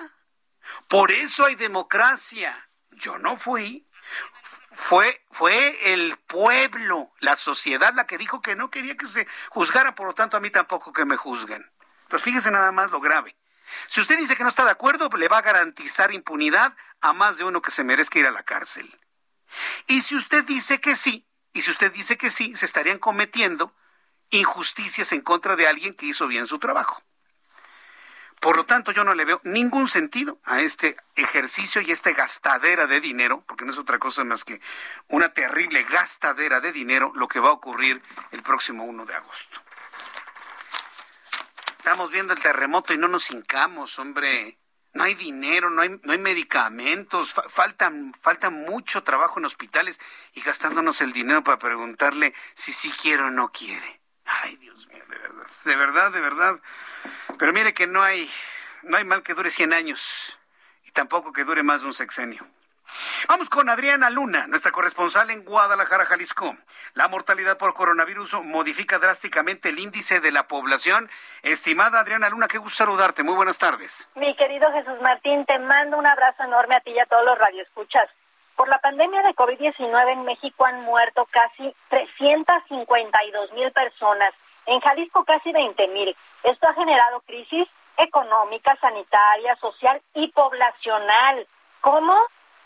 Por eso hay democracia. Yo no fui fue, fue el pueblo, la sociedad la que dijo que no quería que se juzgara, por lo tanto a mí tampoco que me juzguen. Entonces fíjese nada más lo grave. Si usted dice que no está de acuerdo, le va a garantizar impunidad a más de uno que se merezca ir a la cárcel. Y si usted dice que sí, y si usted dice que sí, se estarían cometiendo injusticias en contra de alguien que hizo bien su trabajo. Por lo tanto, yo no le veo ningún sentido a este ejercicio y esta gastadera de dinero, porque no es otra cosa más que una terrible gastadera de dinero lo que va a ocurrir el próximo 1 de agosto. Estamos viendo el terremoto y no nos hincamos, hombre. No hay dinero, no hay, no hay medicamentos, falta mucho trabajo en hospitales y gastándonos el dinero para preguntarle si sí quiere o no quiere. Ay, Dios mío, de verdad, de verdad, de verdad. Pero mire que no hay, no hay mal que dure 100 años y tampoco que dure más de un sexenio. Vamos con Adriana Luna, nuestra corresponsal en Guadalajara, Jalisco. La mortalidad por coronavirus modifica drásticamente el índice de la población. Estimada Adriana Luna, qué gusto saludarte. Muy buenas tardes. Mi querido Jesús Martín, te mando un abrazo enorme a ti y a todos los radioescuchas. Por la pandemia de COVID-19 en México han muerto casi 352 mil personas, en Jalisco casi 20 mil. Esto ha generado crisis económica, sanitaria, social y poblacional. ¿Cómo?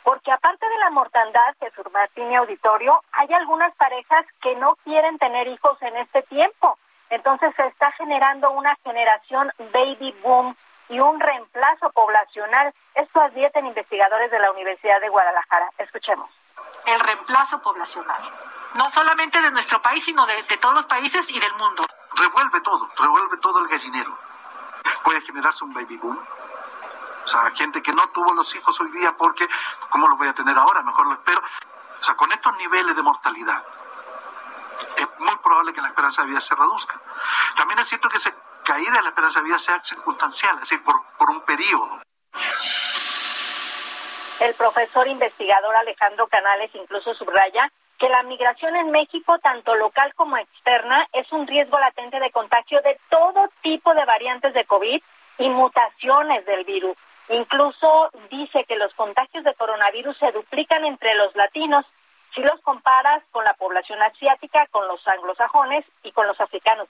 Porque aparte de la mortandad, Jesús Martín y Auditorio, hay algunas parejas que no quieren tener hijos en este tiempo. Entonces se está generando una generación baby boom y un reemplazo poblacional. Esto advierten investigadores de la Universidad de Guadalajara. Escuchemos. El reemplazo poblacional, no solamente de nuestro país, sino de, de todos los países y del mundo. Revuelve todo, revuelve todo el gallinero. Puede generarse un baby boom. O sea, gente que no tuvo los hijos hoy día porque, ¿cómo los voy a tener ahora? Mejor lo espero. O sea, con estos niveles de mortalidad, es muy probable que la esperanza de vida se reduzca. También es cierto que esa caída de la esperanza de vida sea circunstancial, es decir, por, por un periodo. El profesor investigador Alejandro Canales incluso subraya que la migración en México, tanto local como externa, es un riesgo latente de contagio de todo tipo de variantes de COVID y mutaciones del virus. Incluso dice que los contagios de coronavirus se duplican entre los latinos si los comparas con la población asiática, con los anglosajones y con los africanos.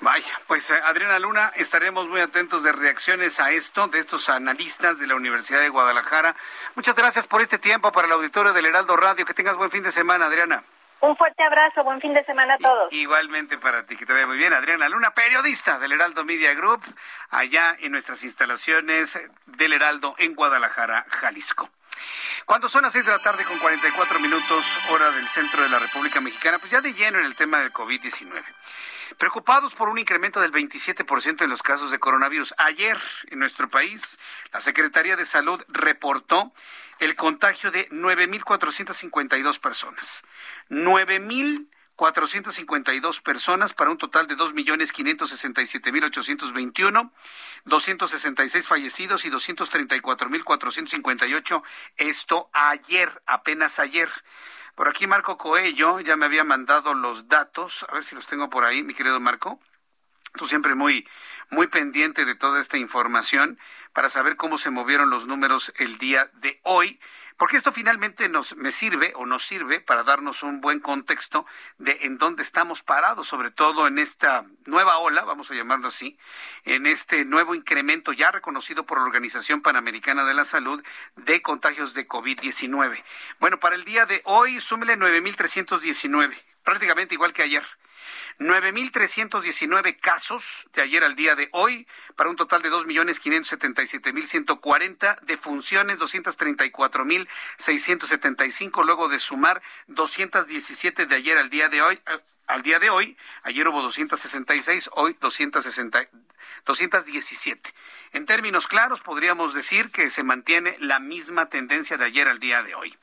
Vaya, pues eh, Adriana Luna, estaremos muy atentos de reacciones a esto, de estos analistas de la Universidad de Guadalajara. Muchas gracias por este tiempo para el auditorio del Heraldo Radio. Que tengas buen fin de semana, Adriana. Un fuerte abrazo, buen fin de semana a todos. Igualmente para ti, que te vaya muy bien. Adriana Luna, periodista del Heraldo Media Group, allá en nuestras instalaciones del Heraldo en Guadalajara, Jalisco. Cuando son las seis de la tarde con 44 minutos, hora del centro de la República Mexicana, pues ya de lleno en el tema del COVID-19. Preocupados por un incremento del 27% en los casos de coronavirus. Ayer, en nuestro país, la Secretaría de Salud reportó el contagio de 9.452 personas. 9.452 personas para un total de 2.567.821, 266 fallecidos y 234.458. Esto ayer, apenas ayer. Por aquí Marco Coello ya me había mandado los datos, a ver si los tengo por ahí, mi querido Marco. Tú siempre muy muy pendiente de toda esta información para saber cómo se movieron los números el día de hoy, porque esto finalmente nos me sirve o nos sirve para darnos un buen contexto de en dónde estamos parados, sobre todo en esta nueva ola, vamos a llamarlo así, en este nuevo incremento ya reconocido por la Organización Panamericana de la Salud de contagios de COVID-19. Bueno, para el día de hoy súmele 9319, prácticamente igual que ayer. 9.319 casos de ayer al día de hoy, para un total de 2.577.140 defunciones, 234.675, luego de sumar 217 de ayer al día de hoy. Eh, al día de hoy, ayer hubo 266, hoy 260, 217. En términos claros, podríamos decir que se mantiene la misma tendencia de ayer al día de hoy.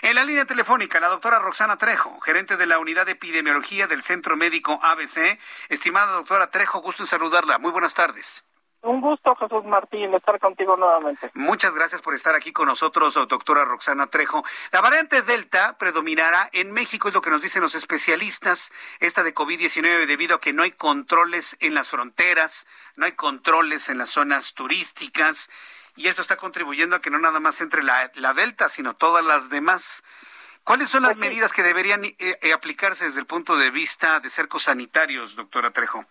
En la línea telefónica, la doctora Roxana Trejo, gerente de la unidad de epidemiología del Centro Médico ABC. Estimada doctora Trejo, gusto en saludarla. Muy buenas tardes. Un gusto, Jesús Martín, estar contigo nuevamente. Muchas gracias por estar aquí con nosotros, doctora Roxana Trejo. La variante Delta predominará en México, es lo que nos dicen los especialistas, esta de COVID-19, debido a que no hay controles en las fronteras, no hay controles en las zonas turísticas, y esto está contribuyendo a que no nada más entre la, Delta, sino todas las demás. ¿Cuáles son las medidas que deberían eh, eh, aplicarse desde el punto de vista de cercos sanitarios, doctora Trejo?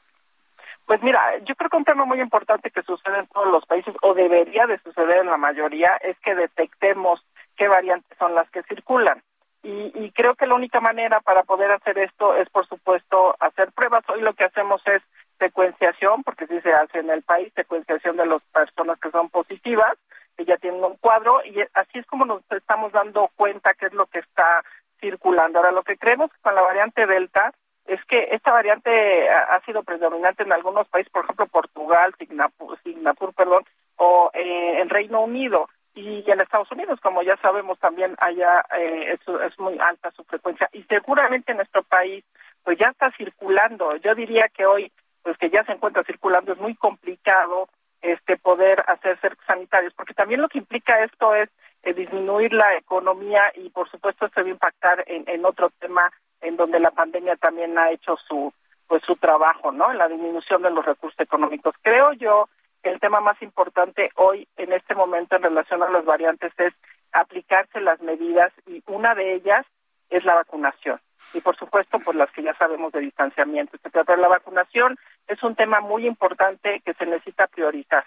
Pues mira, yo creo que un tema muy importante que sucede en todos los países, o debería de suceder en la mayoría, es que detectemos qué variantes son las que circulan. Y, creo que la única manera para poder hacer esto es, por supuesto, hacer pruebas. Hoy lo que hacemos es secuenciación, porque sí se hace en el país, secuenciación de las personas que son positivas, ya tienen un cuadro, y así es como nos estamos dando cuenta qué es lo que está circulando. Ahora, lo que creemos con la variante Delta es que esta variante ha, sido predominante en algunos países, por ejemplo Portugal, Singapur, perdón, o eh, en Reino Unido y en Estados Unidos, como ya sabemos también allá eh, es, muy alta su frecuencia y seguramente en nuestro país pues ya está circulando. Yo diría que hoy pues que ya se encuentra circulando es muy complicado este poder hacer cercos sanitarios porque también lo que implica esto es eh, disminuir la economía y por supuesto esto debe impactar en, en otro tema en donde la pandemia también ha hecho su pues su trabajo, ¿no? En la disminución de los recursos económicos. Creo yo que el tema más importante hoy en este momento en relación a las variantes es aplicarse las medidas y una de ellas es la vacunación. Y por supuesto, pues las que ya sabemos de distanciamiento, etcétera. Pero la vacunación es un tema muy importante que se necesita priorizar.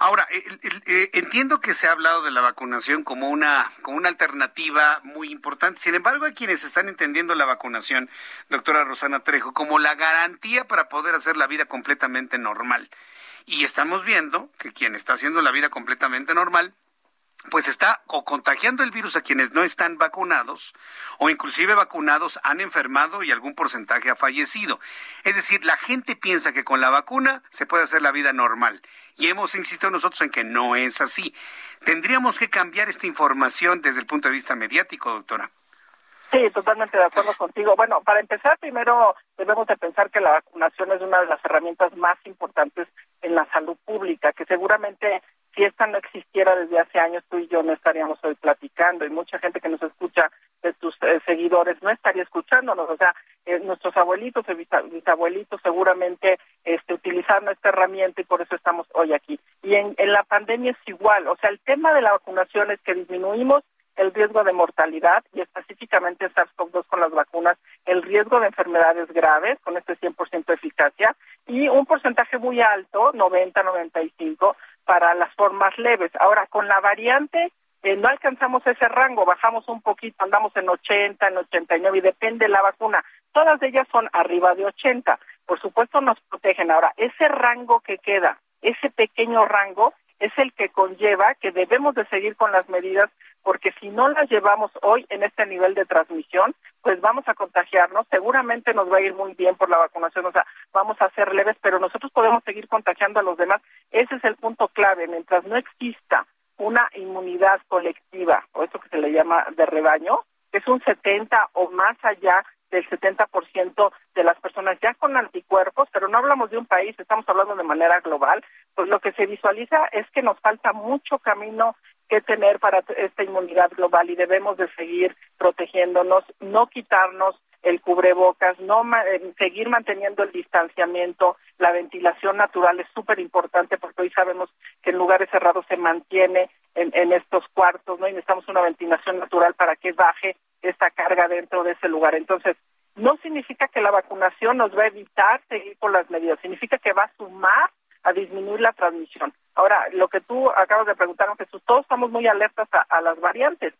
Ahora, eh, entiendo que se ha hablado de la vacunación como una, como una alternativa muy importante. Sin embargo, hay quienes están entendiendo la vacunación, doctora Rosana Trejo, como la garantía para poder hacer la vida completamente normal. Y estamos viendo que quien está haciendo la vida completamente normal pues está o contagiando el virus a quienes no están vacunados o inclusive vacunados han enfermado y algún porcentaje ha fallecido. Es decir, la gente piensa que con la vacuna se puede hacer la vida normal y hemos insistido nosotros en que no es así. Tendríamos que cambiar esta información desde el punto de vista mediático, doctora. Sí, totalmente de acuerdo contigo. Bueno, para empezar, primero debemos de pensar que la vacunación es una de las herramientas más importantes en la salud pública, que seguramente si esta no existiera desde hace años, tú y yo no estaríamos hoy platicando y mucha gente que nos escucha de tus eh, seguidores no estaría escuchándonos. O sea, eh, nuestros abuelitos y bisabuelitos seguramente este, utilizaron esta herramienta y por eso estamos hoy aquí. Y en, en la pandemia es igual. O sea, el tema de la vacunación es que disminuimos el riesgo de mortalidad y específicamente SARS-CoV-2 con las vacunas, el riesgo de enfermedades graves con este 100% de eficacia y un porcentaje muy alto, 90-95, para las formas leves. Ahora, con la variante eh, no alcanzamos ese rango, bajamos un poquito, andamos en 80, en 89 y depende de la vacuna. Todas ellas son arriba de 80. Por supuesto nos protegen. Ahora, ese rango que queda, ese pequeño rango, es el que conlleva que debemos de seguir con las medidas porque si no las llevamos hoy en este nivel de transmisión, pues vamos a contagiarnos, seguramente nos va a ir muy bien por la vacunación, o sea, vamos a ser leves, pero nosotros podemos seguir contagiando a los demás. Ese es el punto clave, mientras no exista una inmunidad colectiva, o eso que se le llama de rebaño, que es un 70 o más allá del 70% de las personas ya con anticuerpos, pero no hablamos de un país, estamos hablando de manera global, pues lo que se visualiza es que nos falta mucho camino que tener para esta inmunidad global y debemos de seguir protegiéndonos, no quitarnos el cubrebocas, no eh, seguir manteniendo el distanciamiento, la ventilación natural es súper importante porque hoy sabemos que en lugares cerrados se mantiene en, en, estos cuartos, ¿no? Y necesitamos una ventilación natural para que baje esta carga dentro de ese lugar. Entonces, no significa que la vacunación nos va a evitar seguir con las medidas, significa que va a sumar a disminuir la transmisión. Ahora, lo que tú acabas de preguntar, Jesús, todos estamos muy alertas a, las variantes.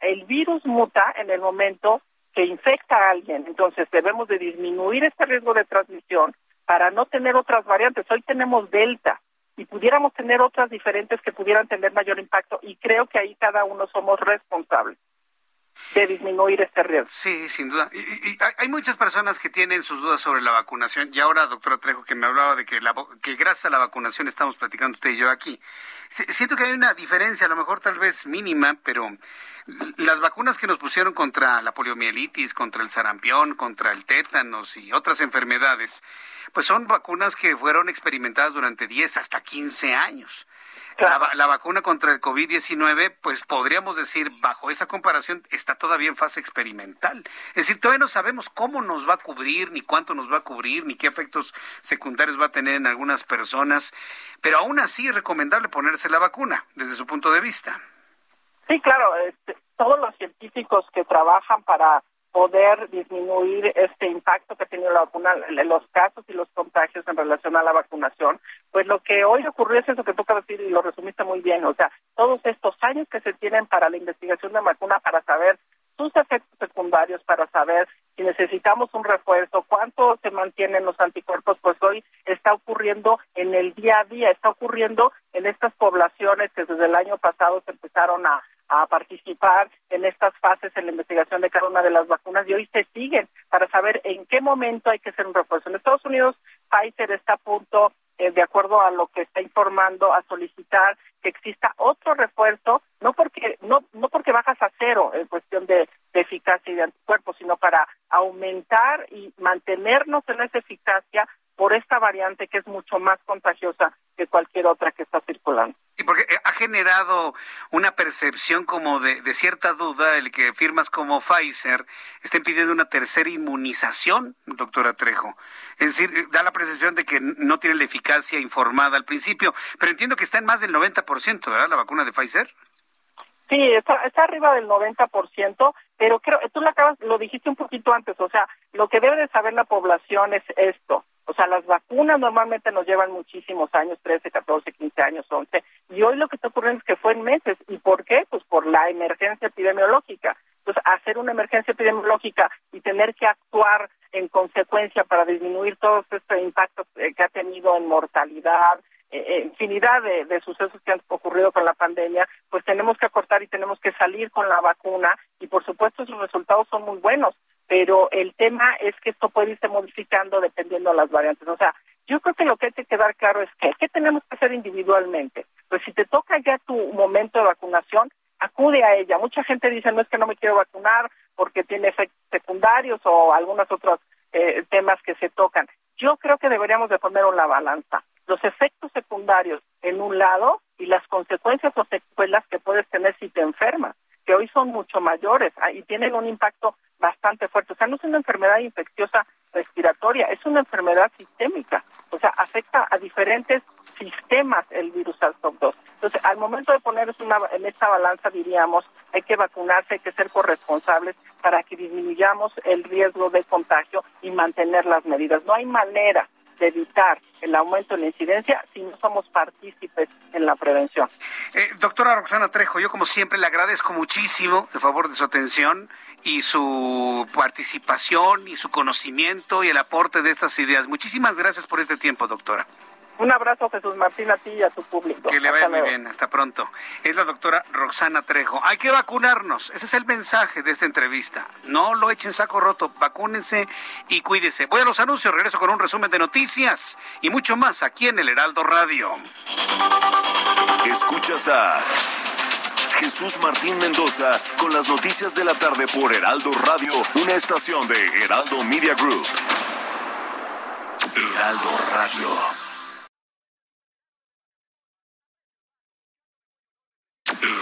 el virus muta en el momento que infecta a alguien, entonces debemos de disminuir este riesgo de transmisión para no tener otras variantes. Hoy tenemos Delta y pudiéramos tener otras diferentes que pudieran tener mayor impacto y creo que ahí cada uno somos responsables de disminuir este riesgo. Sí, sin duda. Y, hay muchas personas que tienen sus dudas sobre la vacunación. Y ahora, doctora Trejo, que me hablaba de que, la, que gracias a la vacunación estamos platicando usted y yo aquí. Siento que hay una diferencia, a lo mejor tal vez mínima, pero las vacunas que nos pusieron contra la poliomielitis, contra el sarampión, contra el tétanos y otras enfermedades, pues son vacunas que fueron experimentadas durante 10 hasta 15 años. La, vacuna contra el COVID-19, pues podríamos decir, bajo esa comparación, está todavía en fase experimental. Es decir, todavía no sabemos cómo nos va a cubrir, ni cuánto nos va a cubrir, ni qué efectos secundarios va a tener en algunas personas, pero aún así es recomendable ponerse la vacuna, desde su punto de vista. Sí, claro, este, todos los científicos que trabajan para poder disminuir este impacto que ha tenido la vacuna, los casos y los contagios en relación a la vacunación, pues lo que hoy ocurrió es eso que toca decir y lo resumiste muy bien, o sea, todos estos años que se tienen para la investigación de vacuna para saber sus efectos secundarios, para saber si necesitamos un refuerzo, cuánto se mantienen los anticuerpos, pues hoy está ocurriendo en el día a día, está ocurriendo en estas poblaciones que desde el año pasado se empezaron a a participar en estas fases en la investigación de cada una de las vacunas y hoy se siguen para saber en qué momento hay que hacer un refuerzo. En Estados Unidos, Pfizer está a punto, eh, de acuerdo a lo que está informando, a solicitar que exista otro refuerzo, no porque no no porque bajas a cero en cuestión de, eficacia y de anticuerpos, sino para aumentar y mantenernos en esa eficacia por esta variante que es mucho más contagiosa que cualquier otra que está circulando. Y porque eh, ha generado una percepción como de, cierta duda el que firmas como Pfizer estén pidiendo una tercera inmunización, doctora Trejo. Es decir, eh, da la percepción de que no tiene la eficacia informada al principio, pero entiendo que está en más del 90%, ¿verdad? La vacuna de Pfizer. Sí, está, está arriba del 90%, pero creo, tú lo acabas, lo dijiste un poquito antes, o sea, lo que debe de saber la población es esto. O sea, las vacunas normalmente nos llevan muchísimos años, 13, 14, 15 años, 11, y hoy lo que está ocurriendo es que fue en meses. ¿Y por qué? Pues por la emergencia epidemiológica. Entonces, hacer una emergencia epidemiológica y tener que actuar en consecuencia para disminuir todos estos impactos eh, que ha tenido en mortalidad, eh, eh, infinidad de, sucesos que han ocurrido con la pandemia, pues tenemos que acortar y tenemos que salir con la vacuna y por supuesto sus resultados son muy buenos, pero el tema es que esto puede irse modificando dependiendo de las variantes. O sea, yo creo que lo que hay que quedar claro es que, ¿qué tenemos que hacer individualmente? Pues si te toca ya tu momento de vacunación, acude a ella. Mucha gente dice, no es que no me quiero vacunar porque tiene efectos secundarios o algunos otros eh, temas que se tocan. Yo creo que deberíamos de poner una balanza los efectos secundarios en un lado y las consecuencias o secuelas que puedes tener si te enfermas, que hoy son mucho mayores ah, y tienen un impacto bastante fuerte. O sea, no es una enfermedad infecciosa respiratoria, es una enfermedad sistémica. O sea, afecta a diferentes sistemas el virus SARS-CoV-2. Entonces, al momento de poner en esta balanza, diríamos, hay que vacunarse, hay que ser corresponsables para que disminuyamos el riesgo de contagio y mantener las medidas. No hay manera de evitar el aumento de la incidencia si no somos partícipes en la prevención. Eh, doctora Roxana Trejo, yo como siempre le agradezco muchísimo el favor de su atención y su participación y su conocimiento y el aporte de estas ideas. Muchísimas gracias por este tiempo, doctora. Un abrazo, Jesús Martín, a ti y a tu público. Que le vaya muy bien. Hasta pronto. Es la doctora Roxana Trejo. Hay que vacunarnos. Ese es el mensaje de esta entrevista. No lo echen saco roto. Vacúnense y cuídese. Voy a los anuncios. Regreso con un resumen de noticias y mucho más aquí en el Heraldo Radio. Escuchas a Jesús Martín Mendoza con las noticias de la tarde por Heraldo Radio, una estación de Heraldo Media Group. Heraldo Radio.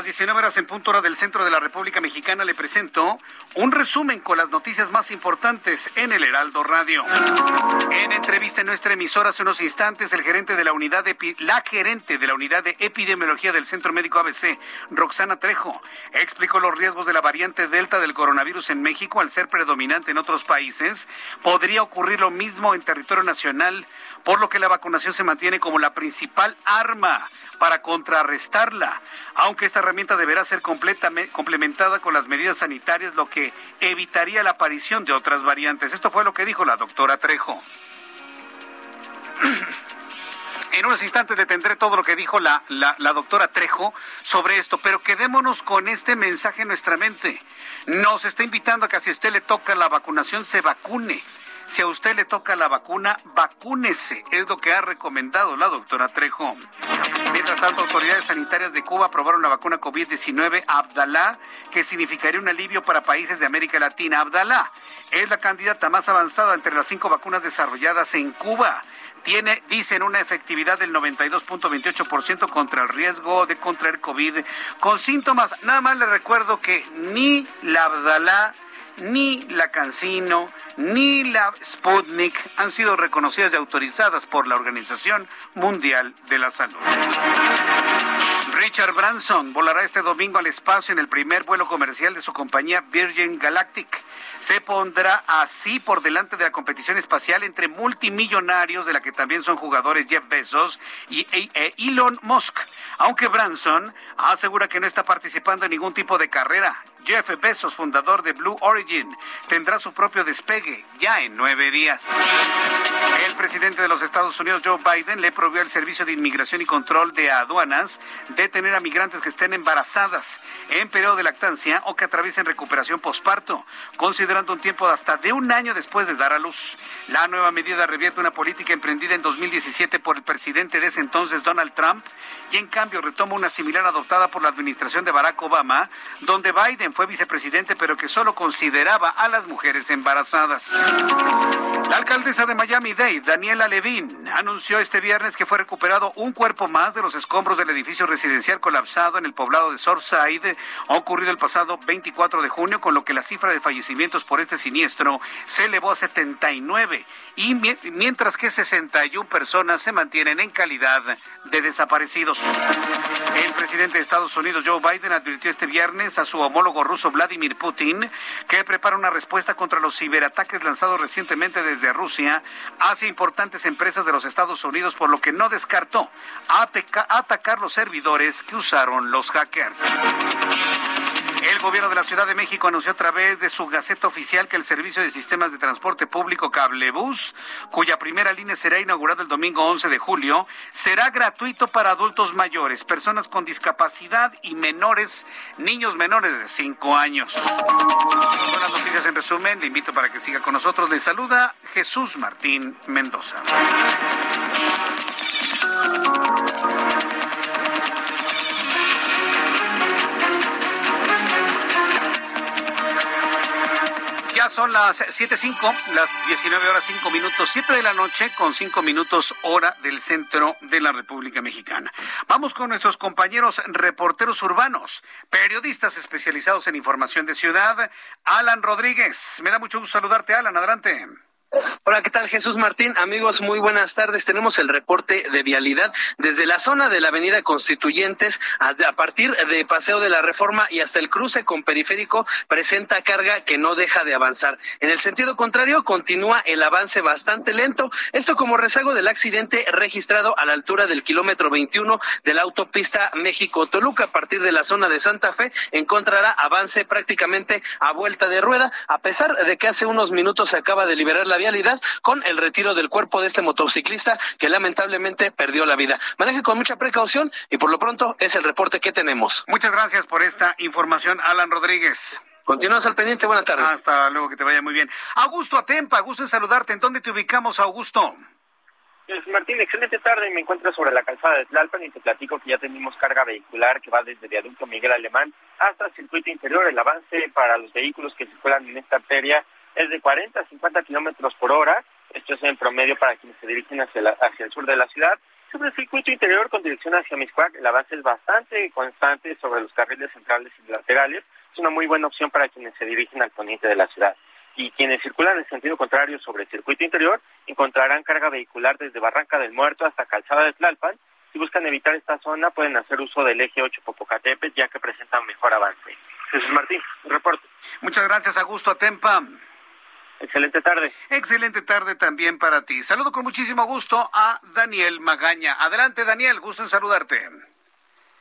Las 19 horas en punto hora del centro de la República Mexicana, le presento un resumen con las noticias más importantes en el Heraldo Radio. En entrevista en nuestra emisora hace unos instantes, el gerente de la unidad de, la gerente de la unidad de epidemiología del Centro Médico ABC, Roxana Trejo, explicó los riesgos de la variante Delta del coronavirus en México al ser predominante en otros países. Podría ocurrir lo mismo en territorio nacional, por lo que la vacunación se mantiene como la principal arma para contrarrestarla, aunque esta herramienta deberá ser complementada con las medidas sanitarias, lo que evitaría la aparición de otras variantes. Esto fue lo que dijo la doctora Trejo. En unos instantes le tendré todo lo que dijo la, la, la, doctora Trejo sobre esto, pero quedémonos con este mensaje en nuestra mente. Nos está invitando a que si a usted le toca la vacunación, se vacune. Si a usted le toca la vacuna, vacúnese, es lo que ha recomendado la doctora Trejo. Mientras tanto, autoridades sanitarias de Cuba aprobaron la vacuna COVID-19 Abdalá, que significaría un alivio para países de América Latina. Abdalá es la candidata más avanzada entre las cinco vacunas desarrolladas en Cuba tiene, dicen, una efectividad del 92.28% contra el riesgo de contraer COVID con síntomas. Nada más le recuerdo que ni la Abdalá ni la Cancino, ni la Sputnik han sido reconocidas y autorizadas por la Organización Mundial de la Salud. Richard Branson volará este domingo al espacio en el primer vuelo comercial de su compañía Virgin Galactic. Se pondrá así por delante de la competición espacial entre multimillonarios, de la que también son jugadores Jeff Bezos y e, Elon Musk. Aunque Branson asegura que no está participando en ningún tipo de carrera. Jeff Bezos, fundador de Blue Origin, tendrá su propio despegue ya en nueve días. El presidente de los Estados Unidos, Joe Biden, le prohibió al Servicio de Inmigración y Control de Aduanas detener a migrantes que estén embarazadas en periodo de lactancia o que atraviesen recuperación posparto, considerando un tiempo hasta de un año después de dar a luz. La nueva medida revierte una política emprendida en 2017 por el presidente de ese entonces, Donald Trump, y en cambio retoma una similar adoptada por la administración de Barack Obama, donde Biden fue vicepresidente, pero que solo consideraba a las mujeres embarazadas. La alcaldesa de Miami-Dade, Daniela Levin, anunció este viernes que fue recuperado un cuerpo más de los escombros del edificio residencial colapsado en el poblado de Surfside, ocurrido el pasado 24 de junio, con lo que la cifra de fallecimientos por este siniestro se elevó a 79 y mientras que 61 personas se mantienen en calidad de desaparecidos. El presidente de Estados Unidos, Joe Biden, advirtió este viernes a su homólogo ruso Vladimir Putin que prepara una respuesta contra los ciberataques lanzados recientemente desde Rusia hacia importantes empresas de los Estados Unidos, por lo que no descartó atacar los servidores que usaron los hackers. El gobierno de la Ciudad de México anunció a través de su Gaceta Oficial que el servicio de sistemas de transporte público Cablebús, cuya primera línea será inaugurada el domingo 11 de julio, será gratuito para adultos mayores, personas con discapacidad y menores, niños menores de 5 años. Buenas noticias en resumen, le invito para que siga con nosotros. Le saluda Jesús Martín Mendoza. Son las 7.05, las 19 horas 5 minutos, 7 de la noche con 5 minutos hora del centro de la República Mexicana. Vamos con nuestros compañeros reporteros urbanos, periodistas especializados en información de ciudad. Alan Rodríguez, me da mucho gusto saludarte, Alan, adelante. Hola, ¿qué tal Jesús Martín? Amigos, muy buenas tardes. Tenemos el reporte de vialidad desde la zona de la Avenida Constituyentes a, partir de Paseo de la Reforma y hasta el cruce con Periférico presenta carga que no deja de avanzar. En el sentido contrario, continúa el avance bastante lento. Esto como rezago del accidente registrado a la altura del kilómetro 21 de la autopista México-Toluca. A partir de la zona de Santa Fe encontrará avance prácticamente a vuelta de rueda, a pesar de que hace unos minutos se acaba de liberar la vialidad con el retiro del cuerpo de este motociclista que lamentablemente perdió la vida. Maneje con mucha precaución y por lo pronto es el reporte que tenemos. Muchas gracias por esta información, Alan Rodríguez. Continúas al pendiente, buenas tardes. Hasta luego, que te vaya muy bien. Augusto Atempa, gusto en saludarte. ¿En dónde te ubicamos, Augusto? Martín, excelente tarde. Me encuentro sobre la calzada de Tlalpan y te platico que ya tenemos carga vehicular que va desde Viaducto Miguel Alemán hasta el circuito interior. El avance para los vehículos que circulan en esta arteria es de 40 a 50 kilómetros por hora. Esto es en promedio para quienes se dirigen hacia, hacia el sur de la ciudad. Sobre el circuito interior con dirección hacia Miscuac, el avance es bastante constante sobre los carriles centrales y laterales. Es una muy buena opción para quienes se dirigen al poniente de la ciudad. Y quienes circulan en sentido contrario sobre el circuito interior encontrarán carga vehicular desde Barranca del Muerto hasta Calzada de Tlalpan. Si buscan evitar esta zona, pueden hacer uso del eje 8 Popocatépetl, ya que presentan mejor avance. Jesús Martín, reporte. Muchas gracias, Augusto Atempa. Excelente tarde. Excelente tarde también para ti. Saludo con muchísimo gusto a Daniel Magaña. Adelante, Daniel, gusto en saludarte.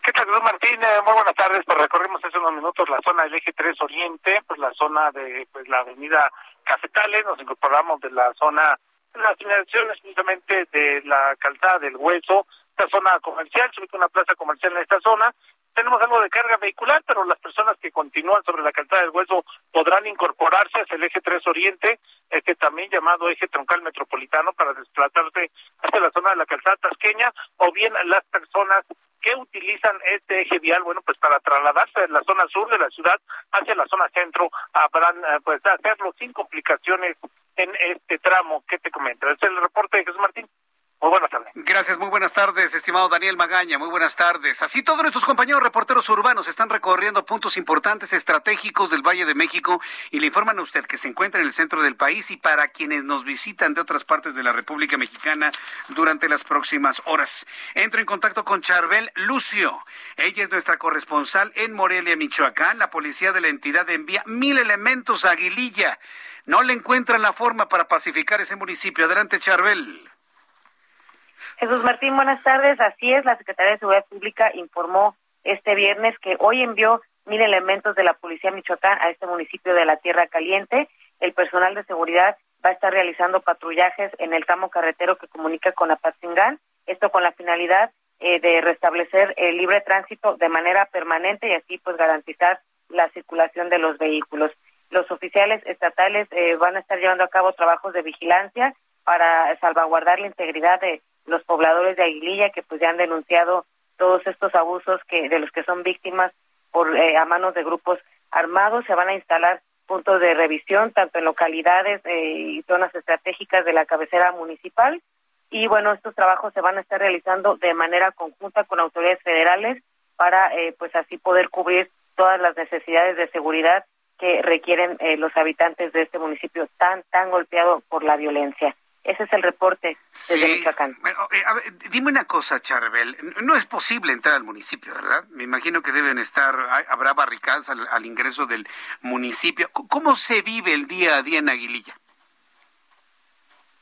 ¿Qué tal, Martín? Eh, muy buenas tardes. Pues recorrimos hace unos minutos la zona del eje 3 Oriente, pues la zona de pues la avenida Cafetales, nos incorporamos de la zona, de las inmediaciones justamente de la calzada del Hueso, esta zona comercial, se una plaza comercial en esta zona, tenemos algo de carga vehicular, pero las personas que continúan sobre la calzada del hueso podrán incorporarse hacia el eje 3 Oriente, este también llamado eje troncal metropolitano, para desplazarse hacia la zona de la calzada tasqueña, o bien las personas que utilizan este eje vial, bueno, pues para trasladarse de la zona sur de la ciudad hacia la zona centro, habrán eh, pues hacerlo sin complicaciones en este tramo que te comento. Es el reporte de Jesús Martín. Muy buenas tardes. Gracias, muy buenas tardes, estimado Daniel Magaña. Muy buenas tardes. Así todos nuestros compañeros reporteros urbanos están recorriendo puntos importantes estratégicos del Valle de México y le informan a usted que se encuentra en el centro del país y para quienes nos visitan de otras partes de la República Mexicana durante las próximas horas. Entro en contacto con Charbel Lucio. Ella es nuestra corresponsal en Morelia, Michoacán. La policía de la entidad envía mil elementos a Aguililla. No le encuentran la forma para pacificar ese municipio. Adelante, Charbel. Jesús Martín, buenas tardes. Así es, la Secretaría de Seguridad Pública informó este viernes que hoy envió mil elementos de la Policía Michoacán a este municipio de la Tierra Caliente. El personal de seguridad va a estar realizando patrullajes en el tramo carretero que comunica con Apatzingán, esto con la finalidad eh, de restablecer el libre tránsito de manera permanente y así pues garantizar la circulación de los vehículos. Los oficiales estatales eh, van a estar llevando a cabo trabajos de vigilancia para salvaguardar la integridad de los pobladores de Aguililla que pues ya han denunciado todos estos abusos que de los que son víctimas por eh, a manos de grupos armados, se van a instalar puntos de revisión tanto en localidades eh, y zonas estratégicas de la cabecera municipal y bueno, estos trabajos se van a estar realizando de manera conjunta con autoridades federales para eh, pues así poder cubrir todas las necesidades de seguridad que requieren eh, los habitantes de este municipio tan tan golpeado por la violencia. Ese es el reporte desde Michoacán. Eh, dime una cosa, Charbel. No es posible entrar al municipio, ¿verdad? Me imagino que deben estar, habrá barricadas al, ingreso del municipio. ¿Cómo se vive el día a día en Aguililla?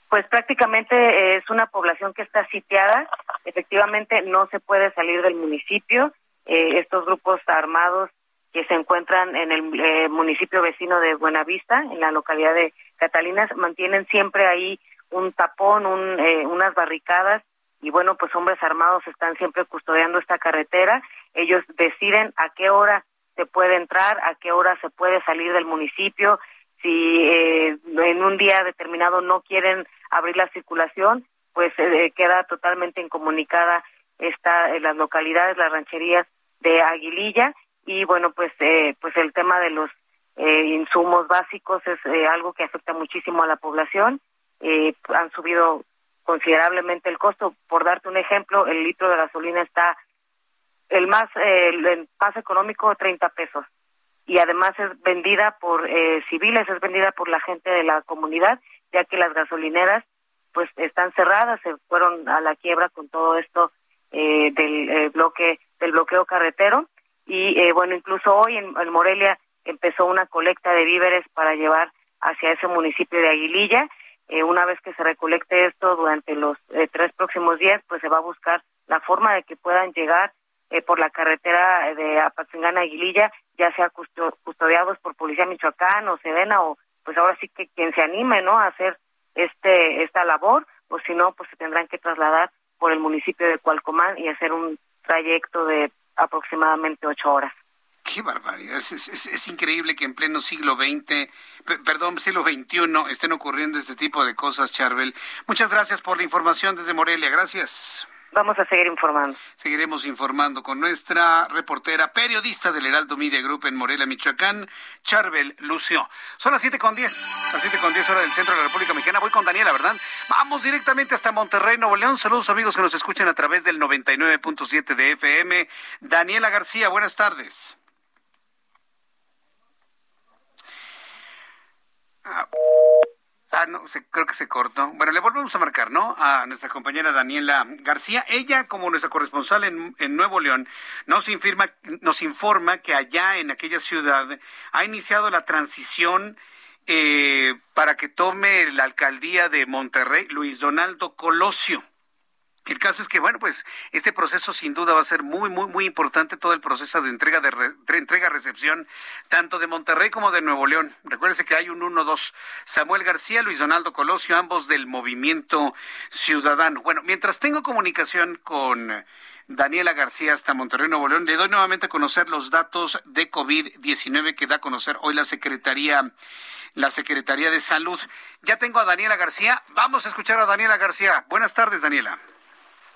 Pues prácticamente eh, es una población que está sitiada. Efectivamente, no se puede salir del municipio. Eh, estos grupos armados que se encuentran en el municipio vecino de Buenavista, en la localidad de Catalinas, mantienen siempre ahí un tapón, un, eh, unas barricadas y bueno, pues hombres armados están siempre custodiando esta carretera. Ellos deciden a qué hora se puede entrar, a qué hora se puede salir del municipio. Si eh, en un día determinado no quieren abrir la circulación, pues eh, queda totalmente incomunicada esta, las localidades, las rancherías de Aguililla y bueno, pues pues el tema de los insumos básicos es algo que afecta muchísimo a la población eh, han subido considerablemente el costo. Por darte un ejemplo, el litro de gasolina está el más eh, el más económico 30 pesos. Y además es vendida por eh, civiles, es vendida por la gente de la comunidad, ya que las gasolineras pues están cerradas, se fueron a la quiebra con todo esto eh, del eh, bloque del bloqueo carretero. Y eh, bueno incluso hoy en, en Morelia empezó una colecta de víveres para llevar hacia ese municipio de Aguililla eh, una vez que se recolecte esto durante los eh, tres próximos días, pues se va a buscar la forma de que puedan llegar eh, por la carretera de Apatzingán a Aguililla, ya sea custodiados por Policía Michoacán o Sedena o pues ahora sí que quien se anime, ¿no? A hacer este esta labor, o si no, pues se tendrán que trasladar por el municipio de Cualcomán y hacer un trayecto de aproximadamente ocho horas. Qué barbaridad. Es, increíble que en pleno siglo XX, perdón, siglo XXI, estén ocurriendo este tipo de cosas, Charbel. Muchas gracias por la información desde Morelia. Gracias. Vamos a seguir informando. Seguiremos informando con nuestra reportera, periodista del Heraldo Media Group en Morelia, Michoacán, Charbel Lucio. Son las siete con diez, las siete con diez hora del centro de la República Mexicana. Voy con Daniela, ¿verdad? Vamos directamente hasta Monterrey, Nuevo León. Saludos amigos que nos escuchan a través del 99.7 de FM. Daniela García, buenas tardes. Ah, no, creo que se cortó. Bueno, le volvemos a marcar, ¿no? A nuestra compañera Daniela García. Ella, como nuestra corresponsal en, Nuevo León, nos, informa, nos informa que allá en aquella ciudad ha iniciado la transición eh, para que tome la alcaldía de Monterrey Luis Donaldo Colosio. El caso es que, bueno, pues este proceso sin duda va a ser muy, muy, muy importante, todo el proceso de entrega, de, entrega-recepción, tanto de Monterrey como de Nuevo León. Recuérdese que hay un 1-2, Samuel García, Luis Donaldo Colosio, ambos del Movimiento Ciudadano. Bueno, mientras tengo comunicación con Daniela García hasta Monterrey, Nuevo León, le doy nuevamente a conocer los datos de COVID-19 que da a conocer hoy la Secretaría la Secretaría de Salud. Ya tengo a Daniela García. Vamos a escuchar a Daniela García. Buenas tardes, Daniela.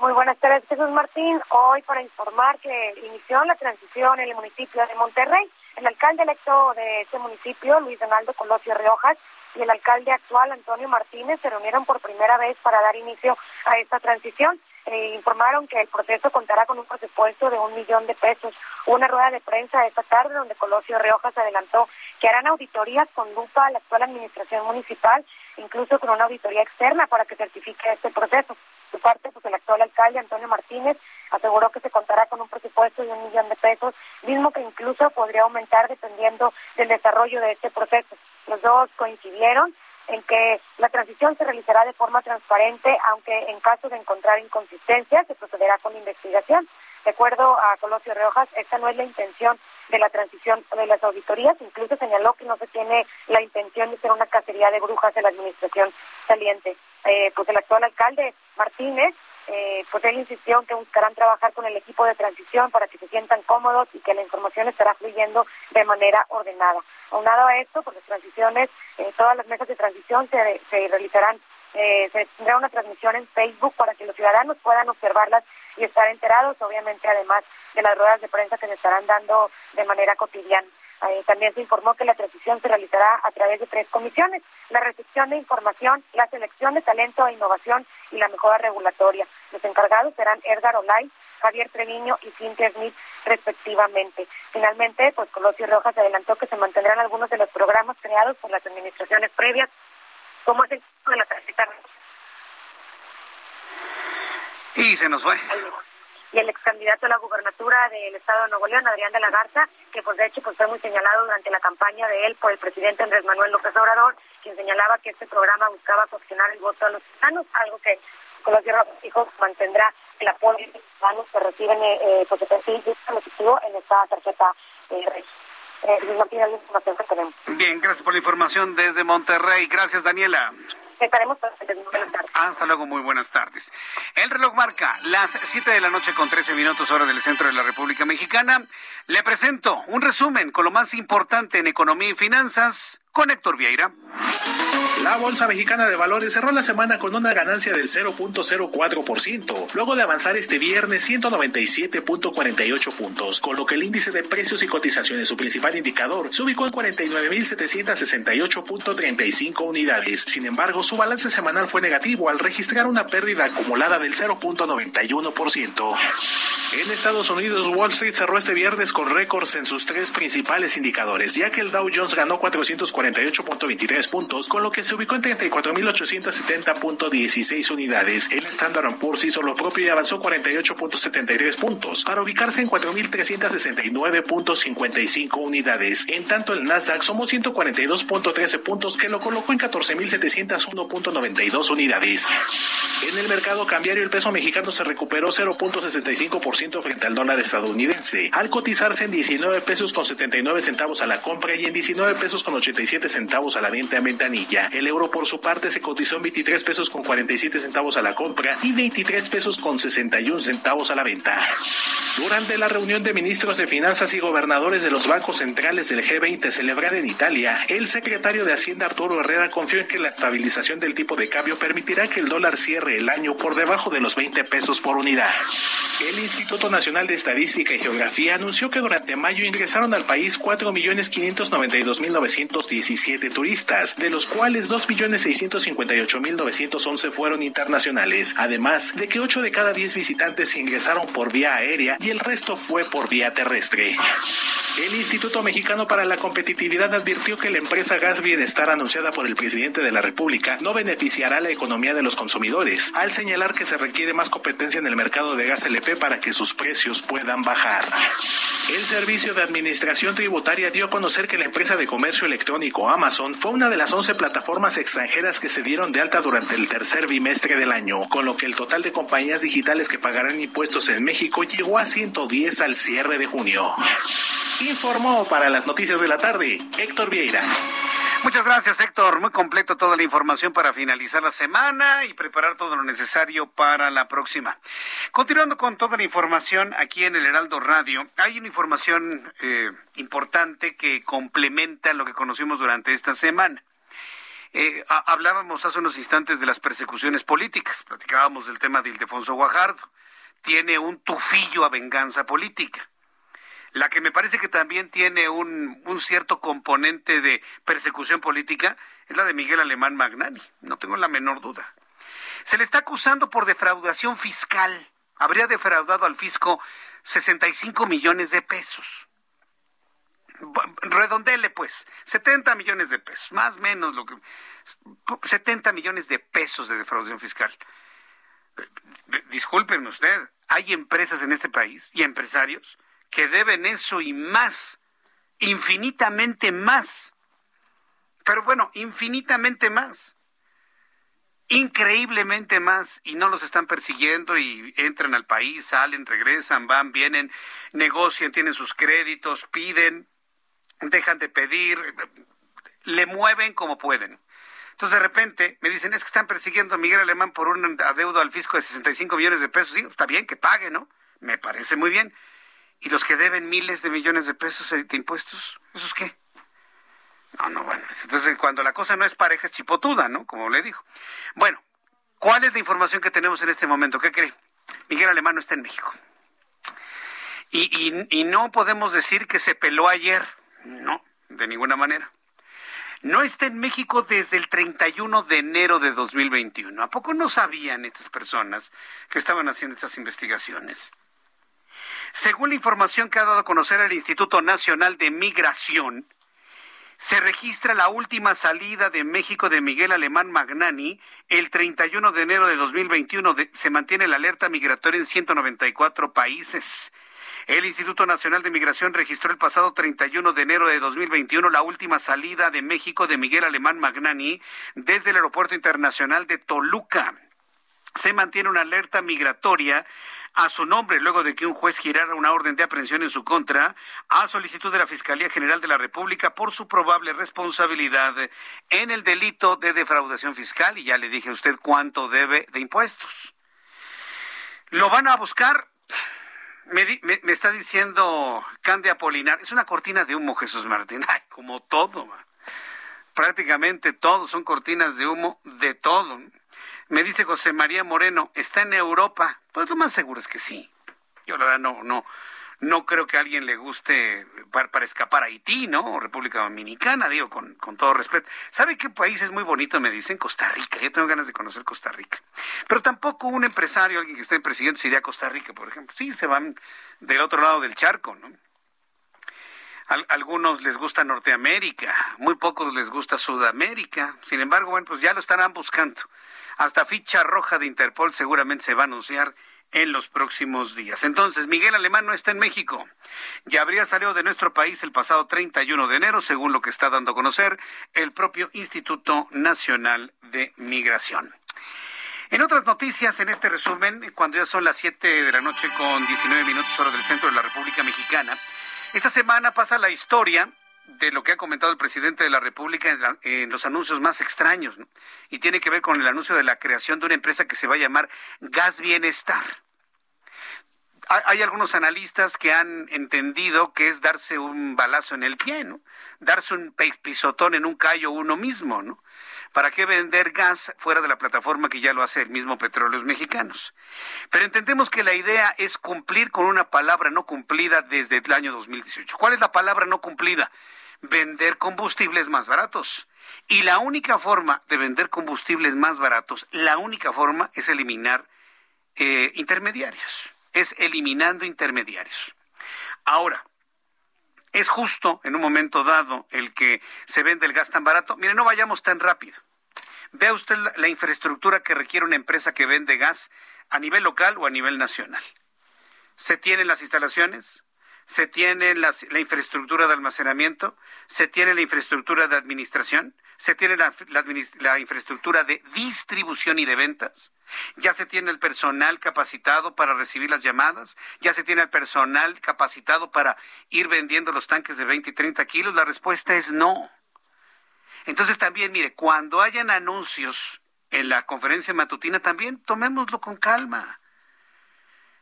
Muy buenas tardes, Jesús Martín. Hoy para informar que inició la transición en el municipio de Monterrey. El alcalde electo de este municipio, Luis Donaldo Colosio Riojas, y el alcalde actual, Antonio Martínez, se reunieron por primera vez para dar inicio a esta transición. Eh, informaron que el proceso contará con un presupuesto de un millón de pesos. Una rueda de prensa esta tarde donde Colosio Riojas adelantó que harán auditorías con lupa a la actual administración municipal, incluso con una auditoría externa para que certifique este proceso su parte, pues el actual alcalde Antonio Martínez aseguró que se contará con un presupuesto de un millón de pesos, mismo que incluso podría aumentar dependiendo del desarrollo de este proceso. Los dos coincidieron en que la transición se realizará de forma transparente, aunque en caso de encontrar inconsistencias se procederá con investigación. De acuerdo a Colosio Riojas, esta no es la intención de la transición de las auditorías, incluso señaló que no se tiene la intención de ser una cacería de brujas de la administración saliente. Eh, pues el actual alcalde Martínez, eh, pues él insistió en que buscarán trabajar con el equipo de transición para que se sientan cómodos y que la información estará fluyendo de manera ordenada. Aunado a esto, pues las transiciones, eh, todas las mesas de transición se, se realizarán eh, se tendrá una transmisión en Facebook para que los ciudadanos puedan observarlas y estar enterados, obviamente, además de las ruedas de prensa que se estarán dando de manera cotidiana. Eh, también se informó que la transición se realizará a través de tres comisiones, la recepción de información, la selección de talento e innovación y la mejora regulatoria. Los encargados serán Edgar Olay, Javier Treviño y Cintia Smith respectivamente. Finalmente, pues Colosio Rojas adelantó que se mantendrán algunos de los programas creados por las administraciones previas, como es el de la tarjeta. Y se nos fue y el ex candidato a la gubernatura del estado de Nuevo León, Adrián de la Garza, que pues de hecho pues fue muy señalado durante la campaña de él por el presidente Andrés Manuel López Obrador, quien señalaba que este programa buscaba coaccionar el voto a los ciudadanos, algo que Colosio Rojas mantendrá el apoyo de los ciudadanos que reciben eh, eh pues, el perfil positivo en esta tarjeta eh, eh, Bien, gracias por la información desde Monterrey. Gracias, Daniela. Estaremos Hasta luego, muy buenas tardes. El reloj marca las 7 de la noche con 13 minutos hora del centro de la República Mexicana. Le presento un resumen con lo más importante en economía y finanzas con Vieira. La Bolsa Mexicana de Valores cerró la semana con una ganancia del 0.04%, luego de avanzar este viernes 197.48 puntos, con lo que el índice de precios y cotizaciones, su principal indicador, se ubicó en 49.768.35 unidades. Sin embargo, su balance semanal fue negativo al registrar una pérdida acumulada del 0.91%. En Estados Unidos, Wall Street cerró este viernes con récords en sus tres principales indicadores, ya que el Dow Jones ganó 448.23 puntos, con lo que se ubicó en 34.870.16 unidades. El Standard Poor's hizo lo propio y avanzó 48.73 puntos, para ubicarse en 4.369.55 unidades. En tanto, el Nasdaq sumó 142.13 puntos, que lo colocó en 14.701.92 unidades. En el mercado cambiario, el peso mexicano se recuperó 0.65% frente al dólar estadounidense, al cotizarse en 19 pesos con 79 centavos a la compra y en 19 pesos con 87 centavos a la venta en ventanilla. El euro por su parte se cotizó en 23 pesos con 47 centavos a la compra y 23 pesos con 61 centavos a la venta. Durante la reunión de ministros de Finanzas y gobernadores de los bancos centrales del G20 celebrada en Italia, el secretario de Hacienda Arturo Herrera confió en que la estabilización del tipo de cambio permitirá que el dólar cierre el año por debajo de los 20 pesos por unidad. El Instituto Nacional de Estadística y Geografía anunció que durante mayo ingresaron al país 4.592.917 turistas, de los cuales 2.658.911 fueron internacionales, además de que 8 de cada 10 visitantes ingresaron por vía aérea y el resto fue por vía terrestre. El Instituto Mexicano para la Competitividad advirtió que la empresa Gas Bienestar anunciada por el presidente de la República no beneficiará la economía de los consumidores, al señalar que se requiere más competencia en el mercado de gas LP para que sus precios puedan bajar. El Servicio de Administración Tributaria dio a conocer que la empresa de comercio electrónico Amazon fue una de las 11 plataformas extranjeras que se dieron de alta durante el tercer bimestre del año, con lo que el total de compañías digitales que pagarán impuestos en México llegó a 110 al cierre de junio. Informó para las noticias de la tarde Héctor Vieira. Muchas gracias, Héctor. Muy completo toda la información para finalizar la semana y preparar todo lo necesario para la próxima. Continuando con toda la información aquí en el Heraldo Radio, hay una información eh, importante que complementa lo que conocimos durante esta semana. Eh, hablábamos hace unos instantes de las persecuciones políticas, platicábamos del tema de Ildefonso Guajardo. Tiene un tufillo a venganza política. La que me parece que también tiene un, cierto componente de persecución política es la de Miguel Alemán Magnani, no tengo la menor duda. Se le está acusando por defraudación fiscal. Habría defraudado al fisco 65 millones de pesos. Redondele, pues, 70 millones de pesos, más o menos lo que 70 millones de pesos de defraudación fiscal. Discúlpenme usted, hay empresas en este país y empresarios que deben eso y más, infinitamente más. Pero bueno, infinitamente más. Increíblemente más. Y no los están persiguiendo y entran al país, salen, regresan, van, vienen, negocian, tienen sus créditos, piden, dejan de pedir, le mueven como pueden. Entonces de repente me dicen, es que están persiguiendo a Miguel Alemán por un adeudo al fisco de 65 millones de pesos. Sí, está bien que pague, ¿no? Me parece muy bien. ¿Y los que deben miles de millones de pesos de impuestos? ¿Esos qué? No, no, bueno. Entonces, cuando la cosa no es pareja, es chipotuda, ¿no? Como le digo. Bueno, ¿cuál es la información que tenemos en este momento? ¿Qué cree? Miguel Alemán no está en México. Y, y, y no podemos decir que se peló ayer. No, de ninguna manera. No está en México desde el 31 de enero de 2021. ¿A poco no sabían estas personas que estaban haciendo estas investigaciones? Según la información que ha dado a conocer el Instituto Nacional de Migración, se registra la última salida de México de Miguel Alemán Magnani el 31 de enero de 2021. se mantiene la alerta migratoria en 194 países. El Instituto Nacional de Migración registró el pasado 31 de enero de 2021 la última salida de México de Miguel Alemán Magnani desde el Aeropuerto Internacional de Toluca. Se mantiene una alerta migratoria a su nombre luego de que un juez girara una orden de aprehensión en su contra a solicitud de la Fiscalía General de la República por su probable responsabilidad en el delito de defraudación fiscal y ya le dije a usted cuánto debe de impuestos. Lo van a buscar. Me, está diciendo Cande Apolinar, es una cortina de humo, Jesús Martín, como todo, prácticamente todo, son cortinas de humo de todo. Me dice José María Moreno, ¿está en Europa? Pues lo más seguro es que sí. Yo la verdad no, no, no creo que a alguien le guste para, escapar a Haití, ¿no? O República Dominicana, digo, con, con, todo respeto. ¿Sabe qué país es muy bonito? Me dicen Costa Rica. Yo tengo ganas de conocer Costa Rica. Pero tampoco un empresario, alguien que esté en presidente, se iría a Costa Rica, por ejemplo. Sí, se van del otro lado del charco, ¿no? algunos les gusta Norteamérica, muy pocos les gusta Sudamérica. Sin embargo, bueno, pues ya lo estarán buscando. Hasta ficha roja de Interpol seguramente se va a anunciar en los próximos días. Entonces, Miguel Alemán no está en México. Ya habría salido de nuestro país el pasado 31 de enero, según lo que está dando a conocer el propio Instituto Nacional de Migración. En otras noticias, en este resumen, cuando ya son las 7 de la noche con 19 minutos hora del centro de la República Mexicana, esta semana pasa la historia de lo que ha comentado el presidente de la República en, los anuncios más extraños, y tiene que ver con el anuncio de la creación de una empresa que se va a llamar Gas Bienestar. Hay, algunos analistas que han entendido que es darse un balazo en el pie, ¿no? Darse un pisotón en un callo uno mismo, ¿no? ¿Para qué vender gas fuera de la plataforma que ya lo hace el mismo Petróleos Mexicanos? Pero entendemos que la idea es cumplir con una palabra no cumplida desde el año 2018. ¿Cuál es la palabra no cumplida? Vender combustibles más baratos. Y la única forma de vender combustibles más baratos, la única forma es eliminar eh, intermediarios, es eliminando intermediarios. Ahora, ¿es justo en un momento dado el que se vende el gas tan barato? Mire, no vayamos tan rápido. Vea usted la infraestructura que requiere una empresa que vende gas a nivel local o a nivel nacional. ¿Se tienen las instalaciones? Se tiene la, infraestructura de almacenamiento, se tiene la infraestructura de administración, se tiene la, infraestructura de distribución y de ventas, ya se tiene el personal capacitado para recibir las llamadas, ya se tiene el personal capacitado para ir vendiendo los tanques de 20 y 30 kilos. La respuesta es no. Entonces también, mire, cuando hayan anuncios en la conferencia matutina, también tomémoslo con calma.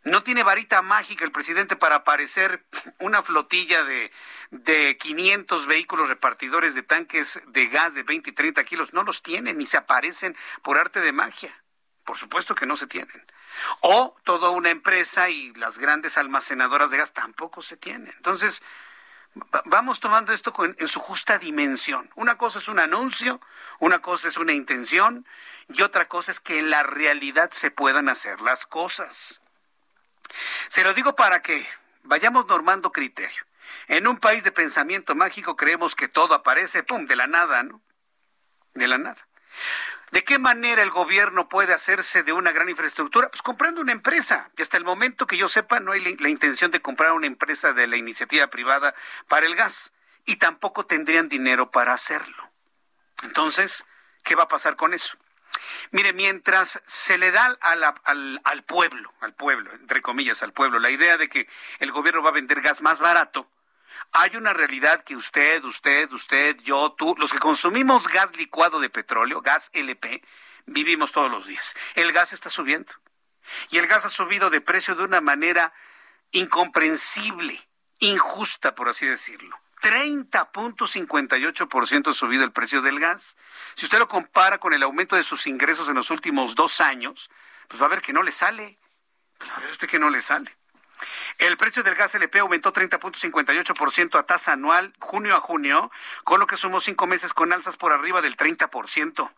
No tiene varita mágica el presidente para aparecer una flotilla de, de 500 vehículos repartidores de tanques de gas de 20 y 30 kilos. No los tiene, ni se aparecen por arte de magia. Por supuesto que no se tienen. O toda una empresa y las grandes almacenadoras de gas tampoco se tienen. Entonces, vamos tomando esto en su justa dimensión. Una cosa es un anuncio, una cosa es una intención y otra cosa es que en la realidad se puedan hacer las cosas. Se lo digo para que vayamos normando criterio. En un país de pensamiento mágico creemos que todo aparece, ¡pum!, de la nada, ¿no? De la nada. ¿De qué manera el gobierno puede hacerse de una gran infraestructura? Pues comprando una empresa. Y hasta el momento que yo sepa, no hay la intención de comprar una empresa de la iniciativa privada para el gas. Y tampoco tendrían dinero para hacerlo. Entonces, ¿qué va a pasar con eso? Mire, mientras se le da al, al pueblo, al pueblo, entre comillas, al pueblo, la idea de que el gobierno va a vender gas más barato, hay una realidad que usted, usted, usted, yo, tú, los que consumimos gas licuado de petróleo, gas LP, vivimos todos los días. El gas está subiendo. Y el gas ha subido de precio de una manera incomprensible, injusta, por así decirlo. 30.58% subido el precio del gas. Si usted lo compara con el aumento de sus ingresos en los últimos dos años, pues va a ver que no le sale. Pues va a ver usted que no le sale. El precio del gas LP aumentó 30.58% a tasa anual junio a junio, con lo que sumó cinco meses con alzas por arriba del 30%.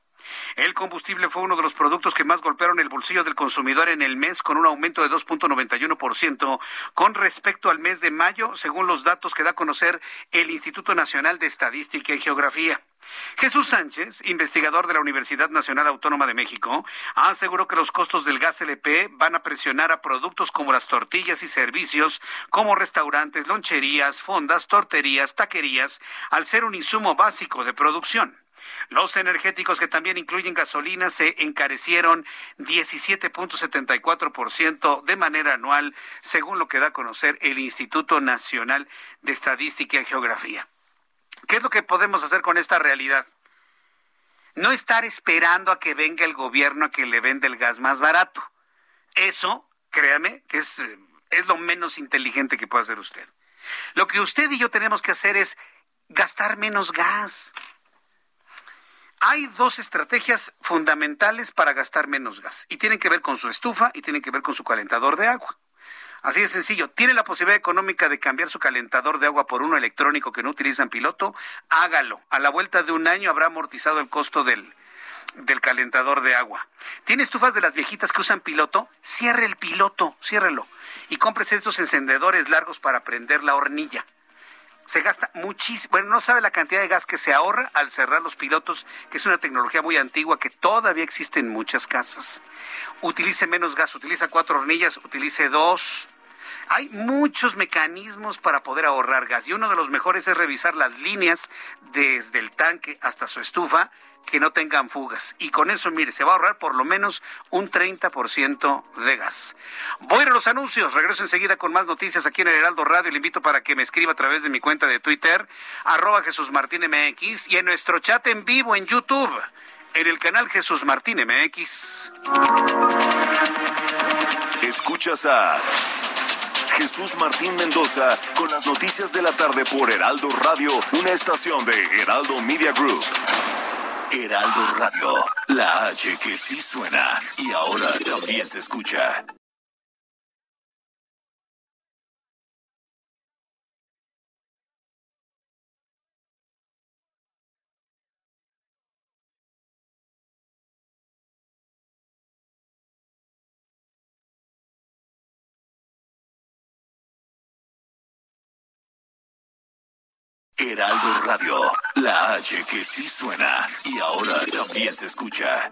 El combustible fue uno de los productos que más golpearon el bolsillo del consumidor en el mes, con un aumento de 2.91% con respecto al mes de mayo, según los datos que da a conocer el Instituto Nacional de Estadística y Geografía. Jesús Sánchez, investigador de la Universidad Nacional Autónoma de México, aseguró que los costos del gas LP van a presionar a productos como las tortillas y servicios como restaurantes, loncherías, fondas, torterías, taquerías, al ser un insumo básico de producción. Los energéticos que también incluyen gasolina se encarecieron 17.74% de manera anual, según lo que da a conocer el Instituto Nacional de Estadística y Geografía. ¿Qué es lo que podemos hacer con esta realidad? No estar esperando a que venga el gobierno a que le venda el gas más barato. Eso, créame, que es, es lo menos inteligente que puede hacer usted. Lo que usted y yo tenemos que hacer es gastar menos gas. Hay dos estrategias fundamentales para gastar menos gas y tienen que ver con su estufa y tienen que ver con su calentador de agua. Así de sencillo. ¿Tiene la posibilidad económica de cambiar su calentador de agua por uno electrónico que no utiliza en piloto? Hágalo. A la vuelta de un año habrá amortizado el costo del, del calentador de agua. ¿Tiene estufas de las viejitas que usan piloto? Cierre el piloto, ciérrelo. Y cómprese estos encendedores largos para prender la hornilla se gasta muchísimo, bueno, no sabe la cantidad de gas que se ahorra al cerrar los pilotos, que es una tecnología muy antigua que todavía existe en muchas casas. Utilice menos gas, utiliza cuatro hornillas, utilice dos. Hay muchos mecanismos para poder ahorrar gas y uno de los mejores es revisar las líneas desde el tanque hasta su estufa que no tengan fugas. Y con eso, mire, se va a ahorrar por lo menos un 30% de gas. Voy a los anuncios. Regreso enseguida con más noticias aquí en el Heraldo Radio. Le invito para que me escriba a través de mi cuenta de Twitter, arroba Jesús Martín MX, y en nuestro chat en vivo en YouTube, en el canal Jesús Martín MX. Escuchas a Jesús Martín Mendoza con las noticias de la tarde por Heraldo Radio, una estación de Heraldo Media Group. Heraldo Radio, la H que sí suena y ahora también se escucha. Heraldo Radio, la H que sí suena y ahora también se escucha.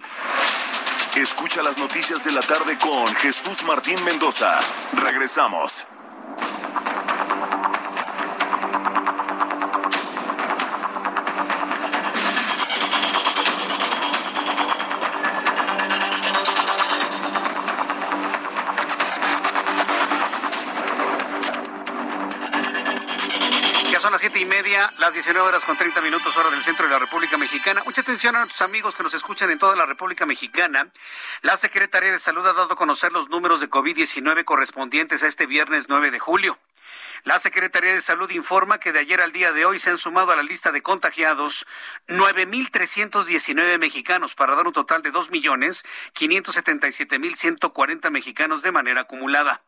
Escucha las noticias de la tarde con Jesús Martín Mendoza. Regresamos. Son las siete y media, las 19 horas con 30 minutos hora del centro de la República Mexicana. Mucha atención a nuestros amigos que nos escuchan en toda la República Mexicana. La Secretaría de Salud ha dado a conocer los números de COVID-19 correspondientes a este viernes 9 de julio. La Secretaría de Salud informa que de ayer al día de hoy se han sumado a la lista de contagiados 9.319 mexicanos para dar un total de 2.577.140 mexicanos de manera acumulada.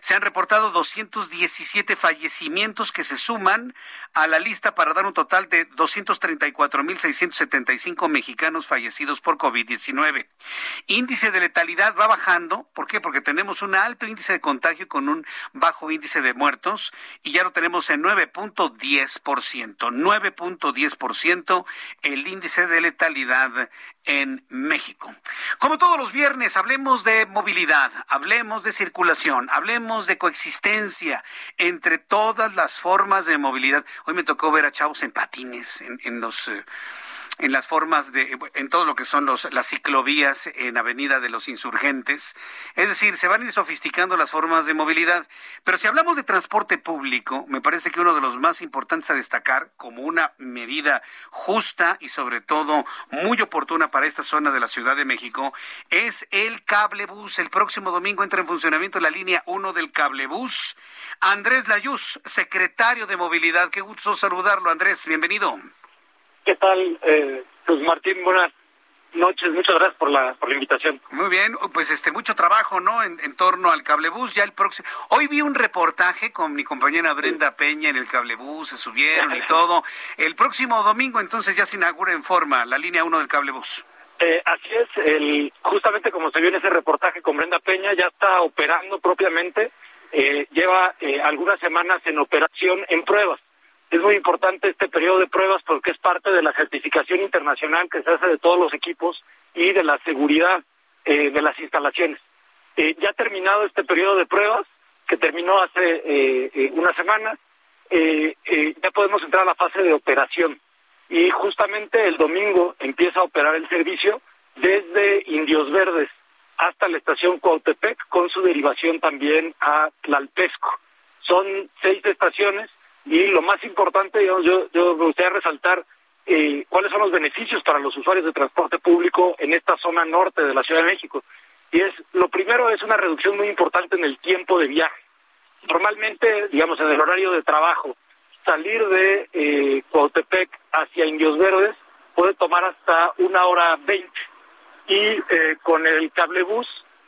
Se han reportado 217 fallecimientos que se suman a la lista para dar un total de 234.675 mexicanos fallecidos por COVID-19. Índice de letalidad va bajando. ¿Por qué? Porque tenemos un alto índice de contagio con un bajo índice de muertos y ya lo tenemos en 9.10%. 9.10% el índice de letalidad en México. Como todos los viernes, hablemos de movilidad, hablemos de circulación, hablemos de coexistencia entre todas las formas de movilidad. Hoy me tocó ver a chavos en patines en, en los... En las formas de, en todo lo que son los, las ciclovías en Avenida de los Insurgentes. Es decir, se van a ir sofisticando las formas de movilidad. Pero si hablamos de transporte público, me parece que uno de los más importantes a destacar como una medida justa y sobre todo muy oportuna para esta zona de la Ciudad de México es el cablebús. El próximo domingo entra en funcionamiento la línea 1 del cablebús. Andrés Layuz, secretario de Movilidad. Qué gusto saludarlo, Andrés. Bienvenido. ¿Qué tal, eh, pues Martín? Buenas, noches, muchas gracias por la, por la invitación. Muy bien, pues este mucho trabajo, ¿no? En, en torno al cablebús, ya el próximo. Hoy vi un reportaje con mi compañera Brenda Peña en el cablebús, se subieron y todo. El próximo domingo entonces ya se inaugura en forma la línea 1 del cablebús. Eh, así es, el, justamente como se vio en ese reportaje con Brenda Peña, ya está operando propiamente, eh, lleva eh, algunas semanas en operación en pruebas. Es muy importante este periodo de pruebas porque es parte de la certificación internacional que se hace de todos los equipos y de la seguridad eh, de las instalaciones. Eh, ya terminado este periodo de pruebas, que terminó hace eh, una semana, ya podemos entrar a la fase de operación. Y justamente el domingo empieza a operar el servicio desde Indios Verdes hasta la estación Cuautepec, con su derivación también a Tlalpesco. Son seis estaciones y lo más importante, yo, yo me gustaría resaltar eh, cuáles son los beneficios para los usuarios de transporte público en esta zona norte de la Ciudad de México. Y es, lo primero es una reducción muy importante en el tiempo de viaje. Normalmente, digamos, en el horario de trabajo, salir de eh, hacia Indios Verdes puede tomar hasta una hora veinte y eh, con el cablebús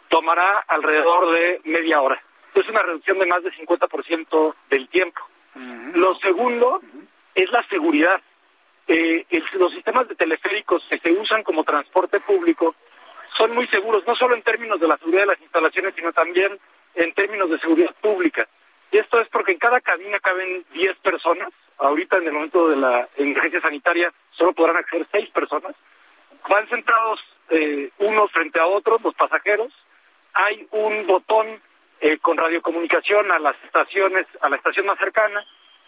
tomará alrededor de media hora. Es una reducción de más de 50% del tiempo. Lo segundo es la seguridad. Eh, los sistemas de teleféricos que se usan como transporte público son muy seguros, no solo en términos de la seguridad de las instalaciones, sino también en términos de seguridad pública. Y esto es porque en cada cabina caben 10 personas. Ahorita, en el momento de la emergencia sanitaria, solo podrán acceder 6 personas. Van sentados eh, unos frente a otros, los pasajeros. Hay un botón eh, con radiocomunicación a las estaciones, a la estación más cercana,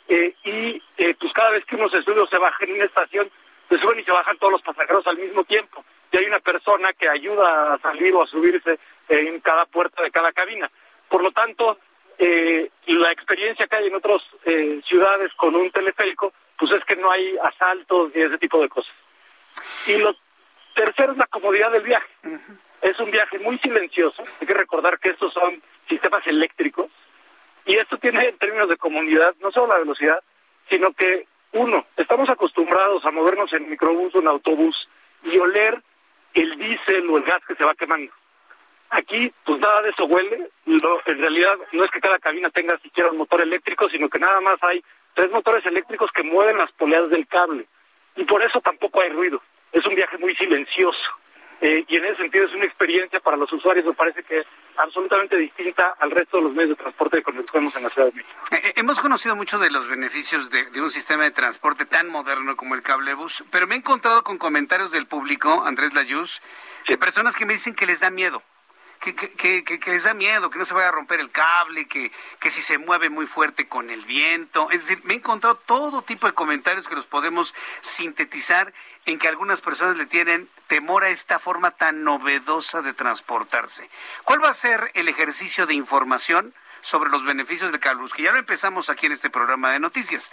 eh, y eh, pues cada vez que uno se sube o se baja en una estación, se suben y se bajan todos los pasajeros al mismo tiempo, y hay una persona que ayuda a salir o a subirse en cada puerta de cada cabina. Por lo tanto, la experiencia que hay en otras ciudades con un teleférico, pues es que no hay asaltos y ese tipo de cosas. Y lo tercero es la comodidad del viaje. Es un viaje muy silencioso. Hay que recordar que estos son sistemas eléctricos. Y esto tiene en términos de comunidad no solo la velocidad, sino que, uno, estamos acostumbrados a movernos en microbús o en autobús y oler el diésel o el gas que se va quemando. Aquí, pues nada de eso huele. en realidad, no es que cada cabina tenga siquiera un motor eléctrico, sino que nada más hay tres motores eléctricos que mueven las poleas del cable. Y por eso tampoco hay ruido. Es un viaje muy silencioso. Eh, y en ese sentido es una experiencia para los usuarios, me parece que es absolutamente distinta al resto de los medios de transporte que conocemos en la Ciudad de México. Eh, eh, hemos conocido mucho de los beneficios de, un sistema de transporte tan moderno como el cablebus, pero me he encontrado con comentarios del público, Andrés Layuz, de personas que me dicen que les da miedo que, que, que, les da miedo, que no se vaya a romper el cable, que, que si se mueve muy fuerte con el viento. Es decir, me he encontrado todo tipo de comentarios que los podemos sintetizar en que algunas personas le tienen temor a esta forma tan novedosa de transportarse. ¿Cuál va a ser el ejercicio de información? Sobre los beneficios del cablebús, que ya lo empezamos aquí en este programa de noticias,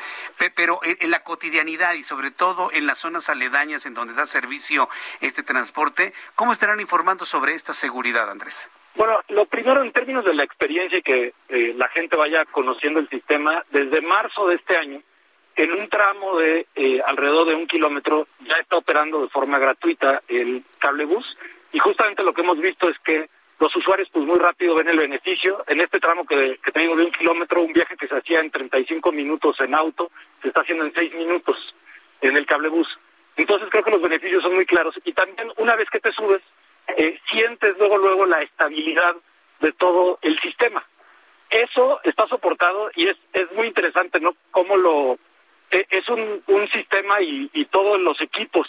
pero en, la cotidianidad y sobre todo en las zonas aledañas en donde da servicio este transporte, ¿cómo estarán informando sobre esta seguridad, Andrés? Bueno, lo primero en términos de la experiencia y que eh, la gente vaya conociendo el sistema, desde marzo de este año, en un tramo de eh, alrededor de un kilómetro ya está operando de forma gratuita el cablebús y justamente lo que hemos visto es que los usuarios pues muy rápido ven el beneficio. En este tramo que, que tengo de un kilómetro, un viaje que se hacía en 35 minutos en auto, se está haciendo en 6 minutos en el cablebús. Entonces creo que los beneficios son muy claros. Y también una vez que te subes, eh, sientes luego, luego la estabilidad de todo el sistema. Eso está soportado y es, es muy interesante, ¿no? Cómo lo... Eh, es un, un sistema y, y todos los equipos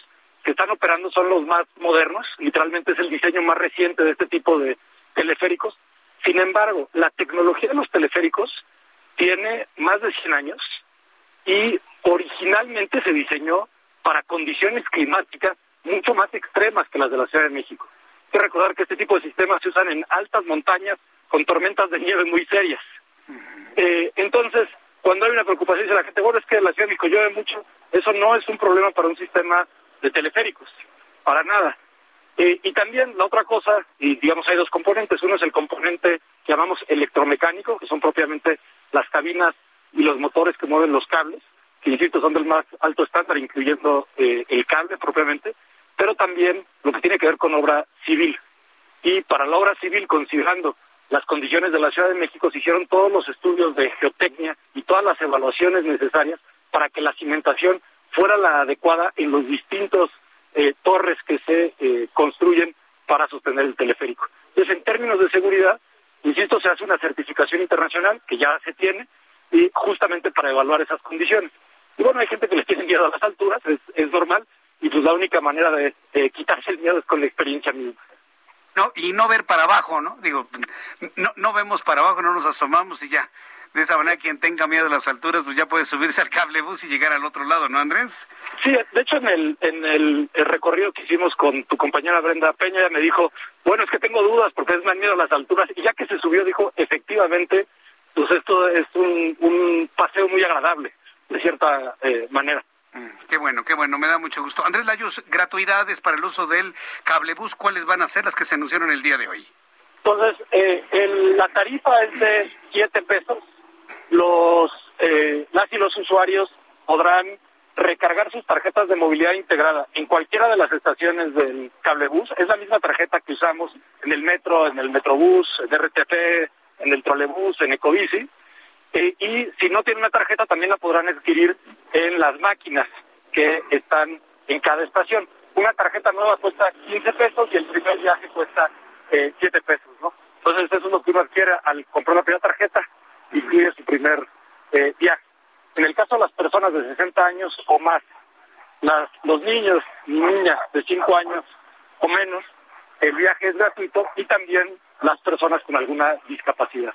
que están operando son los más modernos, literalmente es el diseño más reciente de este tipo de teleféricos. Sin embargo, la tecnología de los teleféricos tiene más de 100 años y originalmente se diseñó para condiciones climáticas mucho más extremas que las de la Ciudad de México. Hay que recordar que este tipo de sistemas se usan en altas montañas con tormentas de nieve muy serias. Eh, entonces, cuando hay una preocupación de la gente, bueno, es que en la Ciudad de México llueve mucho, eso no es un problema para un sistema de teleféricos, para nada. Eh, y también la otra cosa, y digamos hay dos componentes, uno es el componente que llamamos electromecánico, que son propiamente las cabinas y los motores que mueven los cables, que insisto son del más alto estándar, incluyendo eh, el cable propiamente, pero también lo que tiene que ver con obra civil. Y para la obra civil, considerando las condiciones de la Ciudad de México, se hicieron todos los estudios de geotecnia y todas las evaluaciones necesarias para que la cimentación fuera la adecuada en los distintos eh, torres que se eh, construyen para sostener el teleférico. Entonces, en términos de seguridad, insisto, se hace una certificación internacional que ya se tiene y justamente para evaluar esas condiciones. Y bueno, hay gente que le tiene miedo a las alturas, es, normal, y pues la única manera de, quitarse el miedo es con la experiencia misma. No, y no ver para abajo, ¿no? Digo, no, no vemos para abajo, no nos asomamos y ya. De esa manera, quien tenga miedo a las alturas, pues ya puede subirse al cable bus y llegar al otro lado, ¿no, Andrés? Sí, de hecho, en el, en el, recorrido que hicimos con tu compañera Brenda Peña, ella me dijo, bueno, es que tengo dudas porque es más miedo a las alturas. Y ya que se subió, dijo, efectivamente, pues esto es un, un paseo muy agradable, de cierta eh, manera. Mm, qué bueno, qué bueno, me da mucho gusto. Andrés Layus, gratuidades para el uso del cablebús, ¿cuáles van a ser las que se anunciaron el día de hoy? Entonces, eh, la tarifa es de 7 pesos. Los, eh, las y los usuarios podrán recargar sus tarjetas de movilidad integrada en cualquiera de las estaciones del cablebús. Es la misma tarjeta que usamos en el metro, en el metrobús, en RTP, en el trolebús, en Ecobici. Eh, y si no tienen una tarjeta, también la podrán adquirir en las máquinas que están en cada estación. Una tarjeta nueva cuesta 15 pesos y el primer viaje cuesta eh, 7 pesos, ¿no? Entonces eso es lo que uno adquiere al comprar la primera tarjeta incluye su primer eh, viaje. En el caso de las personas de 60 años o más, las, los niños y niñas de 5 años o menos, el viaje es gratuito y también las personas con alguna discapacidad.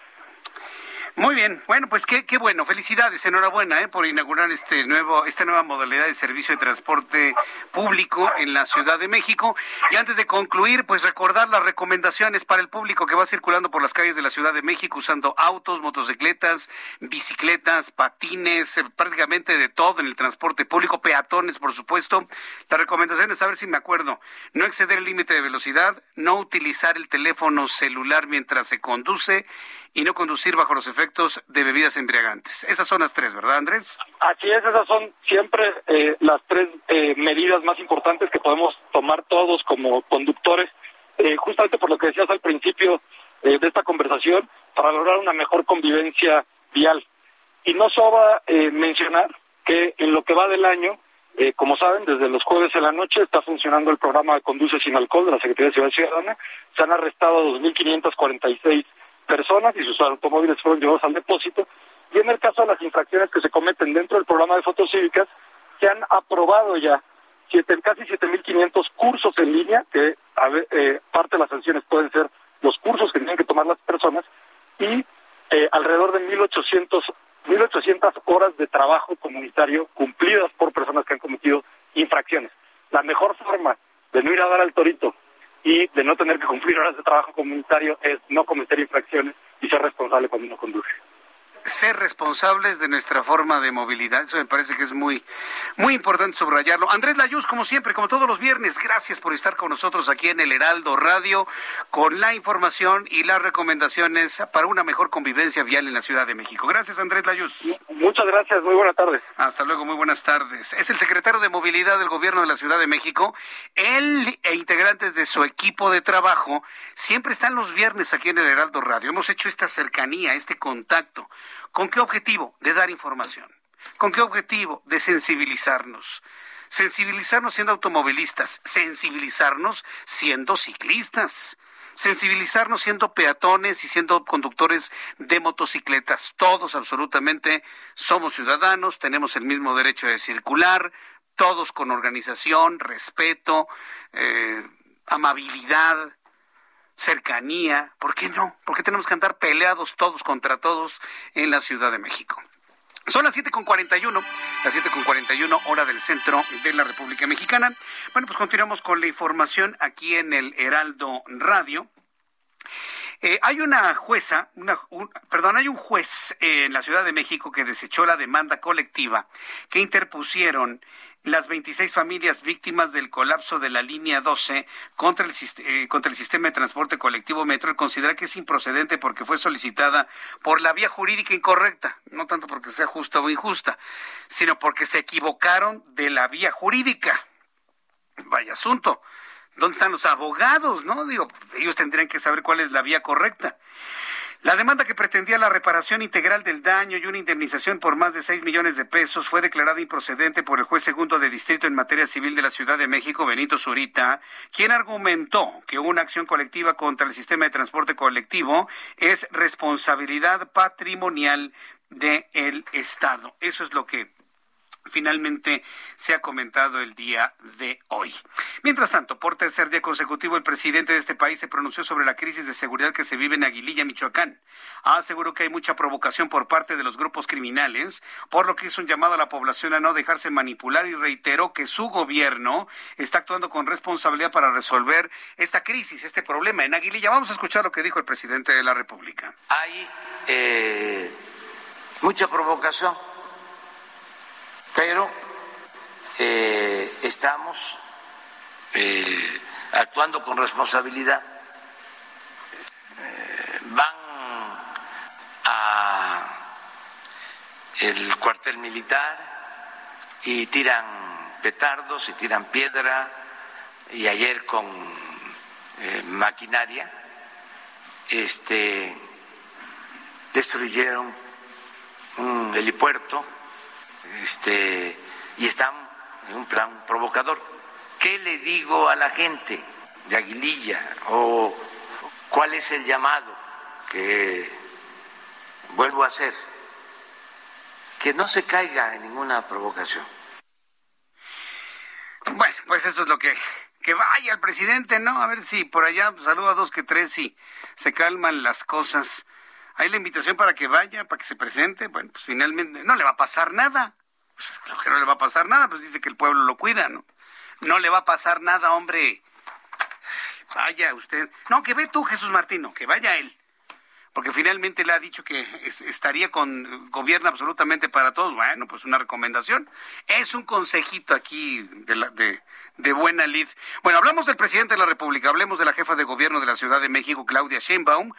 Muy bien, bueno, pues qué, qué bueno, felicidades, enhorabuena ¿eh? por inaugurar este nuevo, esta nueva modalidad de servicio de transporte público en la Ciudad de México. Y antes de concluir, pues recordar las recomendaciones para el público que va circulando por las calles de la Ciudad de México usando autos, motocicletas, bicicletas, patines, eh, prácticamente de todo en el transporte público, peatones, por supuesto. Las recomendaciones, a ver si me acuerdo, no exceder el límite de velocidad, no utilizar el teléfono celular mientras se conduce y no conducir bajo los efectos de bebidas embriagantes. Esas son las tres, ¿verdad, Andrés? Así es, esas son siempre eh, las tres eh, medidas más importantes que podemos tomar todos como conductores, eh, justamente por lo que decías al principio de esta conversación, para lograr una mejor convivencia vial. Y no sobra mencionar que en lo que va del año, como saben, desde los jueves en la noche está funcionando el programa Conduce sin Alcohol de la Secretaría de Ciudad Ciudadana. Se han arrestado 2.546 personas y sus automóviles fueron llevados al depósito. Y en el caso de las infracciones que se cometen dentro del programa de fotocívicas, se han aprobado ya siete, casi 7.500 cursos en línea, que eh, parte de las sanciones pueden ser los cursos que tienen que tomar las personas, y eh, alrededor de 1.800, 1.800 horas de trabajo comunitario cumplidas por personas que han cometido infracciones. La mejor forma de no ir a dar al torito de no tener que cumplir horas de trabajo comunitario es no cometer infracciones y ser responsable cuando uno conduce ser responsables de nuestra forma de movilidad. Eso me parece que es muy, muy importante subrayarlo. Andrés Layuz, como siempre, como todos los viernes, gracias por estar con nosotros aquí en el Heraldo Radio con la información y las recomendaciones para una mejor convivencia vial en la Ciudad de México. Gracias, Andrés Layuz. Muchas gracias, muy buenas tardes. Hasta luego, muy buenas tardes. Es el secretario de Movilidad del Gobierno de la Ciudad de México. Él e integrantes de su equipo de trabajo siempre están los viernes aquí en el Heraldo Radio. Hemos hecho esta cercanía, este contacto ¿Con qué objetivo? De dar información. ¿Con qué objetivo? De sensibilizarnos. Sensibilizarnos siendo automovilistas, sensibilizarnos siendo ciclistas, sensibilizarnos siendo peatones y siendo conductores de motocicletas. Todos absolutamente somos ciudadanos, tenemos el mismo derecho de circular, todos con organización, respeto, eh, amabilidad, cercanía. ¿Por qué no? ¿Por qué tenemos que andar peleados todos contra todos en la Ciudad de México? Son las 7.41, las 7.41 hora del centro de la República Mexicana. Bueno, pues continuamos con la información aquí en el Heraldo Radio. Eh, hay una jueza, una, perdón, hay un juez en la Ciudad de México que desechó la demanda colectiva que interpusieron las 26 familias víctimas del colapso de la línea 12 contra el, eh, contra el sistema de transporte colectivo Metro considera que es improcedente porque fue solicitada por la vía jurídica incorrecta, no tanto porque sea justa o injusta, sino porque se equivocaron de la vía jurídica. Vaya asunto. ¿Dónde están los abogados? No, digo, ellos tendrían que saber cuál es la vía correcta. La demanda que pretendía la reparación integral del daño y una indemnización por más de 6 millones de pesos fue declarada improcedente por el juez segundo de distrito en materia civil de la Ciudad de México, Benito Zurita, quien argumentó que una acción colectiva contra el sistema de transporte colectivo es responsabilidad patrimonial del Estado. Eso es lo que finalmente se ha comentado el día de hoy. Mientras tanto, por tercer día consecutivo, el presidente de este país se pronunció sobre la crisis de seguridad que se vive en Aguililla, Michoacán. Aseguró que hay mucha provocación por parte de los grupos criminales, por lo que hizo un llamado a la población a no dejarse manipular y reiteró que su gobierno está actuando con responsabilidad para resolver esta crisis, este problema en Aguililla. Vamos a escuchar lo que dijo el presidente de la República. Hay eh, mucha provocación pero eh, estamos eh, actuando con responsabilidad. Eh, van a el cuartel militar y tiran petardos y tiran piedra y ayer con maquinaria este destruyeron un helipuerto este, y están en un plan provocador. ¿Qué le digo a la gente de Aguililla o cuál es el llamado que vuelvo a hacer? Que no se caiga en ninguna provocación. Bueno, pues esto es lo que que vaya el presidente, ¿no? A ver si por allá saluda a dos que tres y se calman las cosas. Hay la invitación para que vaya, para que se presente. Bueno, pues finalmente no le va a pasar nada. Pues que no le va a pasar nada, pues dice que el pueblo lo cuida, ¿no? No le va a pasar nada, hombre. Vaya usted. No, que ve tú, Jesús Martino, que vaya él porque finalmente le ha dicho que estaría con gobierno absolutamente para todos. Bueno, pues una recomendación. Es un consejito aquí de, la, de, de buena lid. Bueno, hablamos del presidente de la República, hablemos de la jefa de gobierno de la Ciudad de México, Claudia Sheinbaum.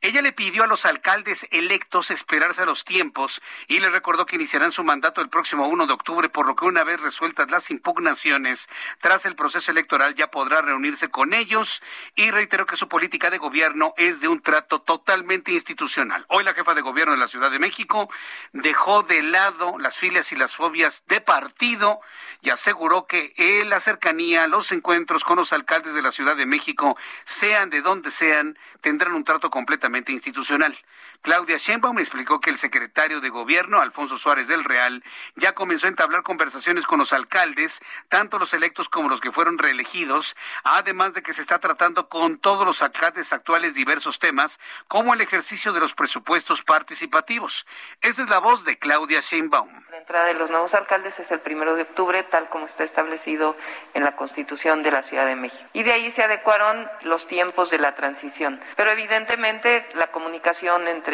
Ella le pidió a los alcaldes electos esperarse a los tiempos y le recordó que iniciarán su mandato el próximo 1 de octubre, por lo que una vez resueltas las impugnaciones tras el proceso electoral ya podrá reunirse con ellos y reiteró que su política de gobierno es de un trato totalmente institucional. Hoy la jefa de gobierno de la Ciudad de México dejó de lado las filias y las fobias de partido y aseguró que el cercanía, los encuentros con los alcaldes de la Ciudad de México, sean de donde sean, tendrán un trato completamente institucional. Claudia Sheinbaum explicó que el secretario de Gobierno, Alfonso Suárez del Real, ya comenzó a entablar conversaciones con los alcaldes, tanto los electos como los que fueron reelegidos, además de que se está tratando con todos los alcaldes actuales diversos temas, como el ejercicio de los presupuestos participativos. Esa es la voz de Claudia Sheinbaum. La entrada de los nuevos alcaldes es el primero de octubre, tal como está establecido en la Constitución de la Ciudad de México. Y de ahí se adecuaron los tiempos de la transición. Pero evidentemente la comunicación entre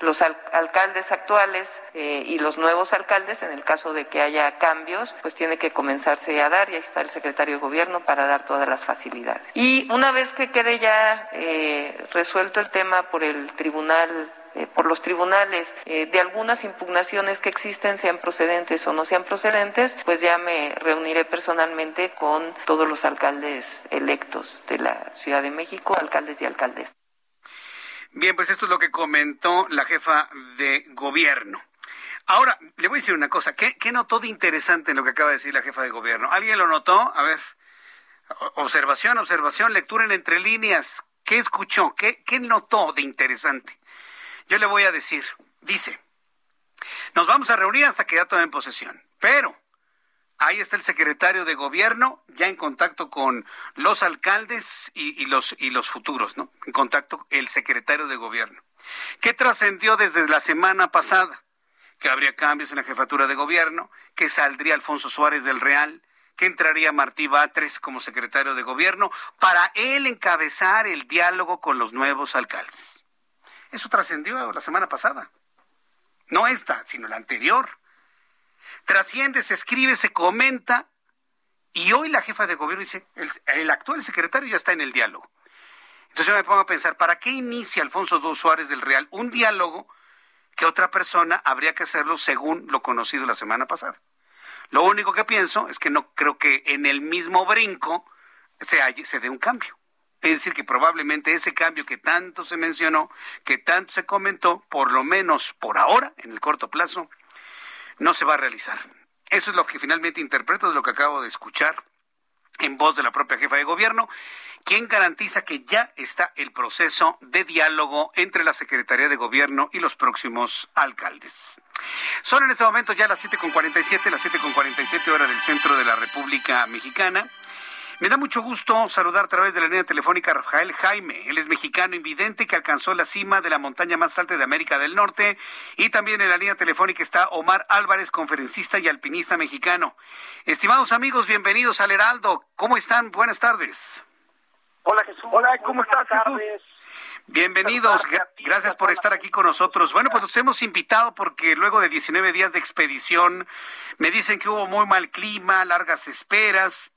los alcaldes actuales eh, y los nuevos alcaldes, en el caso de que haya cambios, pues tiene que comenzarse a dar y ahí está el secretario de Gobierno para dar todas las facilidades. Y una vez que quede ya eh, resuelto el tema por el Tribunal eh, por los tribunales eh, de algunas impugnaciones que existen, sean procedentes o no sean procedentes, pues ya me reuniré personalmente con todos los alcaldes electos de la Ciudad de México, alcaldes y alcaldes. Bien, pues esto es lo que comentó la jefa de gobierno. Ahora, le voy a decir una cosa. ¿Qué, qué notó de interesante en lo que acaba de decir la jefa de gobierno? ¿Alguien lo notó? A ver, observación, observación, lectura en entre líneas. ¿Qué escuchó? ¿Qué, qué notó de interesante? Yo le voy a decir, dice, nos vamos a reunir hasta que ya tomen posesión, pero ahí está el secretario de gobierno ya en contacto con los alcaldes y, los, y los futuros, ¿no? En contacto el secretario de gobierno. ¿Qué trascendió desde la semana pasada? Que habría cambios en la jefatura de gobierno, que saldría Alfonso Suárez del Real, que entraría Martí Batres como secretario de gobierno para él encabezar el diálogo con los nuevos alcaldes. Eso trascendió la semana pasada. No esta, sino la anterior. Trasciende, se escribe, se comenta. Y hoy la jefa de gobierno dice, el, actual secretario ya está en el diálogo. Entonces yo me pongo a pensar, ¿para qué inicia Alfonso II Suárez del Real un diálogo que otra persona habría que hacerlo según lo conocido la semana pasada? Lo único que pienso es que no creo que en el mismo brinco se, se dé un cambio. Es decir, que probablemente ese cambio que tanto se mencionó, que tanto se comentó, por lo menos por ahora, en el corto plazo, no se va a realizar. Eso es lo que finalmente interpreto de lo que acabo de escuchar en voz de la propia jefa de gobierno, quien garantiza que ya está el proceso de diálogo entre la Secretaría de Gobierno y los próximos alcaldes. Son en este momento ya las 7.47, las 7.47 horas del centro de la República Mexicana. Me da mucho gusto saludar a través de la línea telefónica a Rafael Jaime. Él es mexicano invidente que alcanzó la cima de la montaña más alta de América del Norte. Y también en la línea telefónica está Omar Álvarez, conferencista y alpinista mexicano. Estimados amigos, bienvenidos al Heraldo. ¿Cómo están? Buenas tardes. Hola Jesús. Hola, ¿cómo estás Jesús? Bienvenidos, gracias por estar aquí con nosotros. Bueno, pues los hemos invitado porque luego de 19 días de expedición me dicen que hubo muy mal clima, largas esperas,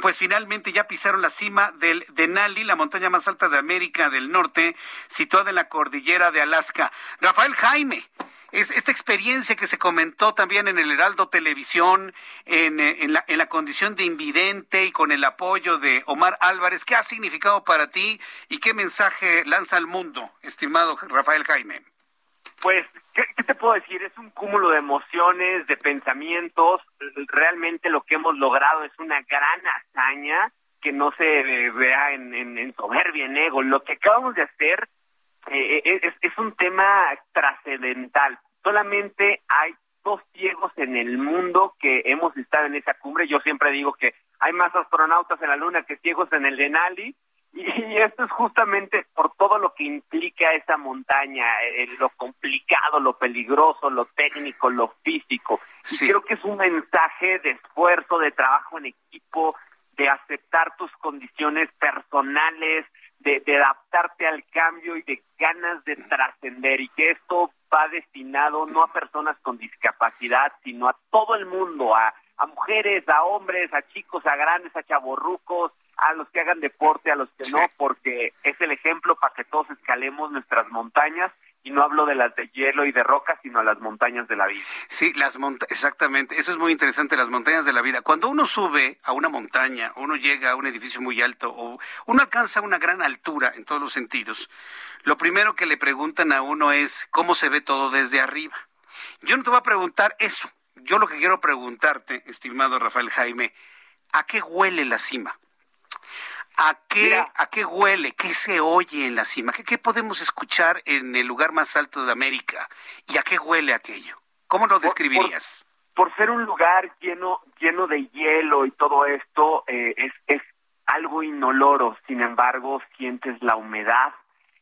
pues finalmente ya pisaron la cima del Denali, la montaña más alta de América del Norte, situada en la cordillera de Alaska. Rafael Jaime, es esta experiencia que se comentó también en el Heraldo Televisión, en, eh, en, la, en la condición de invidente y con el apoyo de Omar Álvarez, ¿qué ha significado para ti y qué mensaje lanza al mundo, estimado Rafael Jaime? Pues ¿Qué, te puedo decir? Es un cúmulo de emociones, de pensamientos. Realmente lo que hemos logrado es una gran hazaña que no se vea en, en, soberbia, en ego. Lo que acabamos de hacer eh, eh, es, es un tema trascendental. Solamente hay dos ciegos en el mundo que hemos estado en esa cumbre. Yo siempre digo que hay más astronautas en la Luna que ciegos en el Denali y esto es justamente por todo lo que implica esa montaña, eh, lo complicado, lo peligroso, lo técnico, lo físico. Y creo que es un mensaje de esfuerzo, de trabajo en equipo, de aceptar tus condiciones personales, de, de adaptarte al cambio y de ganas de trascender. Y que esto va destinado no a personas con discapacidad, sino a todo el mundo, a, a mujeres, a hombres, a chicos, a grandes, a chavorrucos, a los que hagan deporte, a los que no, porque es el ejemplo para que todos escalemos nuestras montañas y no hablo de las de hielo y de roca, sino las montañas de la vida. Sí, las montañas, exactamente, eso es muy interesante, las montañas de la vida. Cuando uno sube a una montaña, uno llega a un edificio muy alto, o uno alcanza una gran altura en todos los sentidos, lo primero que le preguntan a uno es cómo se ve todo desde arriba. Yo no te voy a preguntar eso, yo lo que quiero preguntarte, estimado Rafael Jaime, ¿a qué huele la cima? ¿A qué, ¿A qué huele? ¿Qué se oye en la cima? ¿Qué, ¿Qué podemos escuchar en el lugar más alto de América? ¿Y a qué huele aquello? ¿Cómo lo describirías? Por, ser un lugar lleno, lleno de hielo y todo esto, eh, es, es algo inoloro. Sin embargo, sientes la humedad,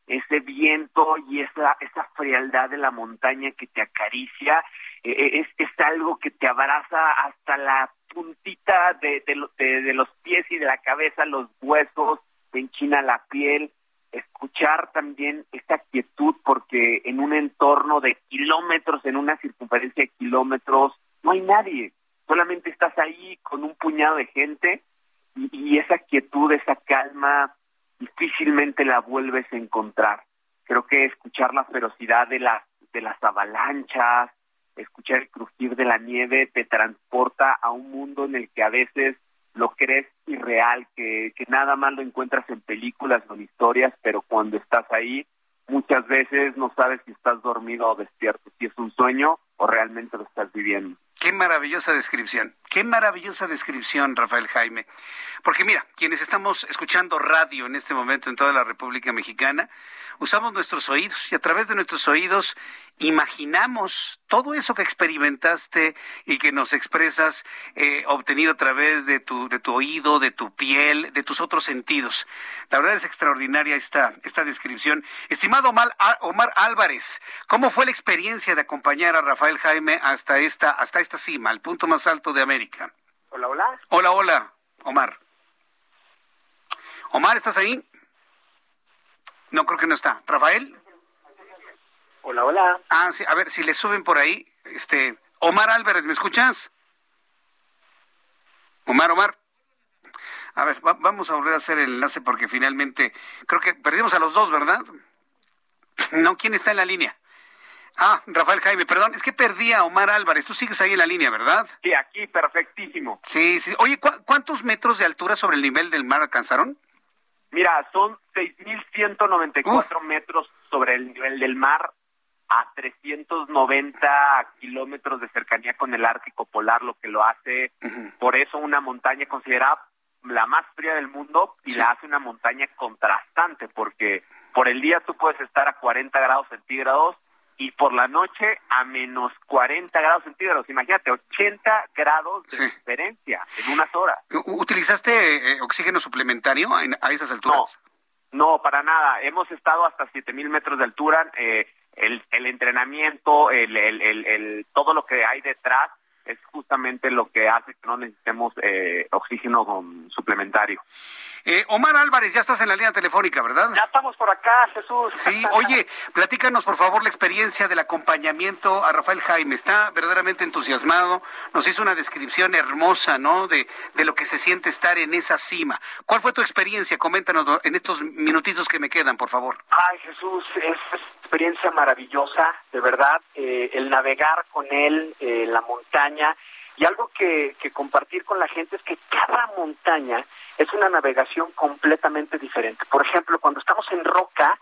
ese viento y esa, esa frialdad de la montaña que te acaricia. Eh, eh, es, es algo que te abraza hasta la puntita de, de, los pies y de la cabeza, los huesos, te enchina la piel, escuchar también esta quietud, porque en un entorno de kilómetros, en una circunferencia de kilómetros, no hay nadie, solamente estás ahí con un puñado de gente y, y esa quietud, esa calma, difícilmente la vuelves a encontrar. Creo que escuchar la ferocidad de las, de las avalanchas, escuchar el crujir de la nieve te transporta a un mundo en el que a veces lo crees irreal, que, que nada más lo encuentras en películas o en historias, pero cuando estás ahí, muchas veces no sabes si estás dormido o despierto, si es un sueño o realmente lo estás viviendo. Qué maravillosa descripción, qué maravillosa descripción, Rafael Jaime. Porque mira, quienes estamos escuchando radio en este momento en toda la República Mexicana, usamos nuestros oídos y a través de nuestros oídos imaginamos todo eso que experimentaste y que nos expresas eh, obtenido a través de tu, de tu oído, de tu piel, de tus otros sentidos. La verdad es extraordinaria esta, esta descripción. Estimado Omar, Omar Álvarez, ¿cómo fue la experiencia de acompañar a Rafael Jaime hasta esta, hasta esta cima, el punto más alto de América? Hola, hola. Hola, hola, Omar. Omar, ¿estás ahí? No, creo que no está. ¿Rafael? Hola, hola. Ah, sí, a ver, si le suben por ahí, este, Omar Álvarez, ¿me escuchas? Omar, Omar. A ver, vamos a volver a hacer el enlace porque finalmente creo que perdimos a los dos, ¿verdad? No, ¿quién está en la línea? Ah, Rafael Jaime, perdón, es que perdí a Omar Álvarez. Tú sigues ahí en la línea, ¿verdad? Sí, aquí, perfectísimo. Sí, sí. Oye, ¿cuántos metros de altura sobre el nivel del mar alcanzaron? Mira, son 6.194 metros sobre el nivel del mar a 390 kilómetros de cercanía con el Ártico Polar, lo que lo hace por eso una montaña considerada la más fría del mundo y la hace una montaña contrastante, porque por el día tú puedes estar a 40 grados centígrados y por la noche a menos 40 grados centígrados. Imagínate, 80 grados de diferencia en unas horas. ¿Utilizaste eh, oxígeno suplementario a esas alturas? No, no, para nada. Hemos estado hasta 7000 metros de altura. Eh, el, el entrenamiento, el, el, el, todo lo que hay detrás es justamente lo que hace que no necesitemos eh, oxígeno suplementario. Eh, Omar Álvarez, ya estás en la línea telefónica, ¿verdad? Ya estamos por acá, Jesús. Sí, oye, platícanos por favor la experiencia del acompañamiento a Rafael Jaime. Está verdaderamente entusiasmado. Nos hizo una descripción hermosa, ¿no? De, de lo que se siente estar en esa cima. ¿Cuál fue tu experiencia? Coméntanos en estos minutitos que me quedan, por favor. Ay, Jesús, es experiencia maravillosa, de verdad. Eh, el navegar con él en eh, la montaña y algo que, que compartir con la gente es que cada montaña es una navegación completamente diferente. Por ejemplo, cuando estamos en roca,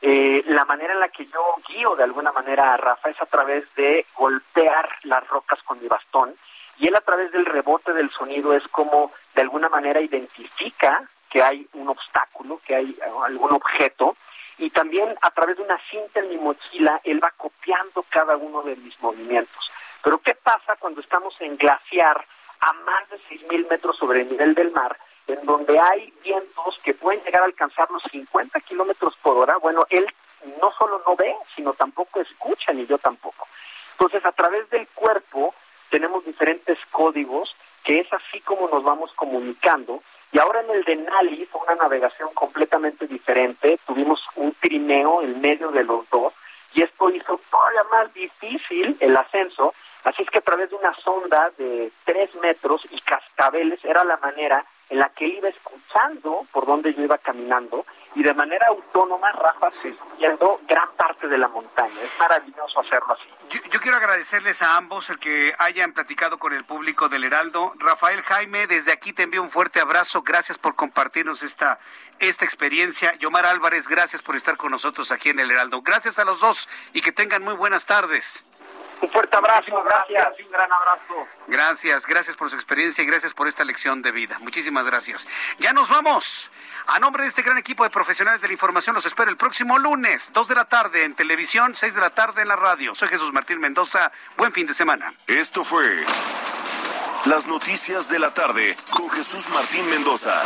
eh, la manera en la que yo guío de alguna manera a Rafa es a través de golpear las rocas con mi bastón y él a través del rebote del sonido es como de alguna manera identifica que hay un obstáculo, que hay algún objeto y también a través de una cinta en mi mochila él va copiando cada uno de mis movimientos. Pero ¿qué pasa cuando estamos en glaciar a más de 6.000 metros sobre el nivel del mar, en donde hay vientos que pueden llegar a alcanzar los 50 kilómetros por hora? Bueno, él no solo no ve, sino tampoco escucha, ni yo tampoco. Entonces, a través del cuerpo tenemos diferentes códigos que es así como nos vamos comunicando. Y ahora en el de Nali fue una navegación completamente diferente. Tuvimos un trineo en medio de los dos y esto hizo todavía más difícil el ascenso Así es que a través de una sonda de tres metros y cascabeles era la manera en la que iba escuchando por dónde yo iba caminando y de manera autónoma Rafa sí. subiendo gran parte de la montaña. Es maravilloso hacerlo así. Yo, yo, quiero agradecerles a ambos el que hayan platicado con el público del Heraldo. Rafael Jaime, desde aquí te envío un fuerte abrazo. Gracias por compartirnos esta, esta experiencia. Yomar Álvarez, gracias por estar con nosotros aquí en el Heraldo. Gracias a los dos y que tengan muy buenas tardes. Un fuerte abrazo, gracias, un gran abrazo. Gracias, gracias por su experiencia y gracias por esta lección de vida. Muchísimas gracias. Ya nos vamos. A nombre de este gran equipo de profesionales de la información, los espero el próximo lunes, 2 de la tarde en televisión, 6 de la tarde en la radio. Soy Jesús Martín Mendoza. Buen fin de semana. Esto fue Las Noticias de la Tarde con Jesús Martín Mendoza.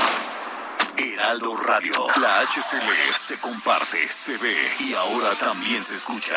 Heraldo Radio. La HCL se comparte, se ve y ahora también se escucha.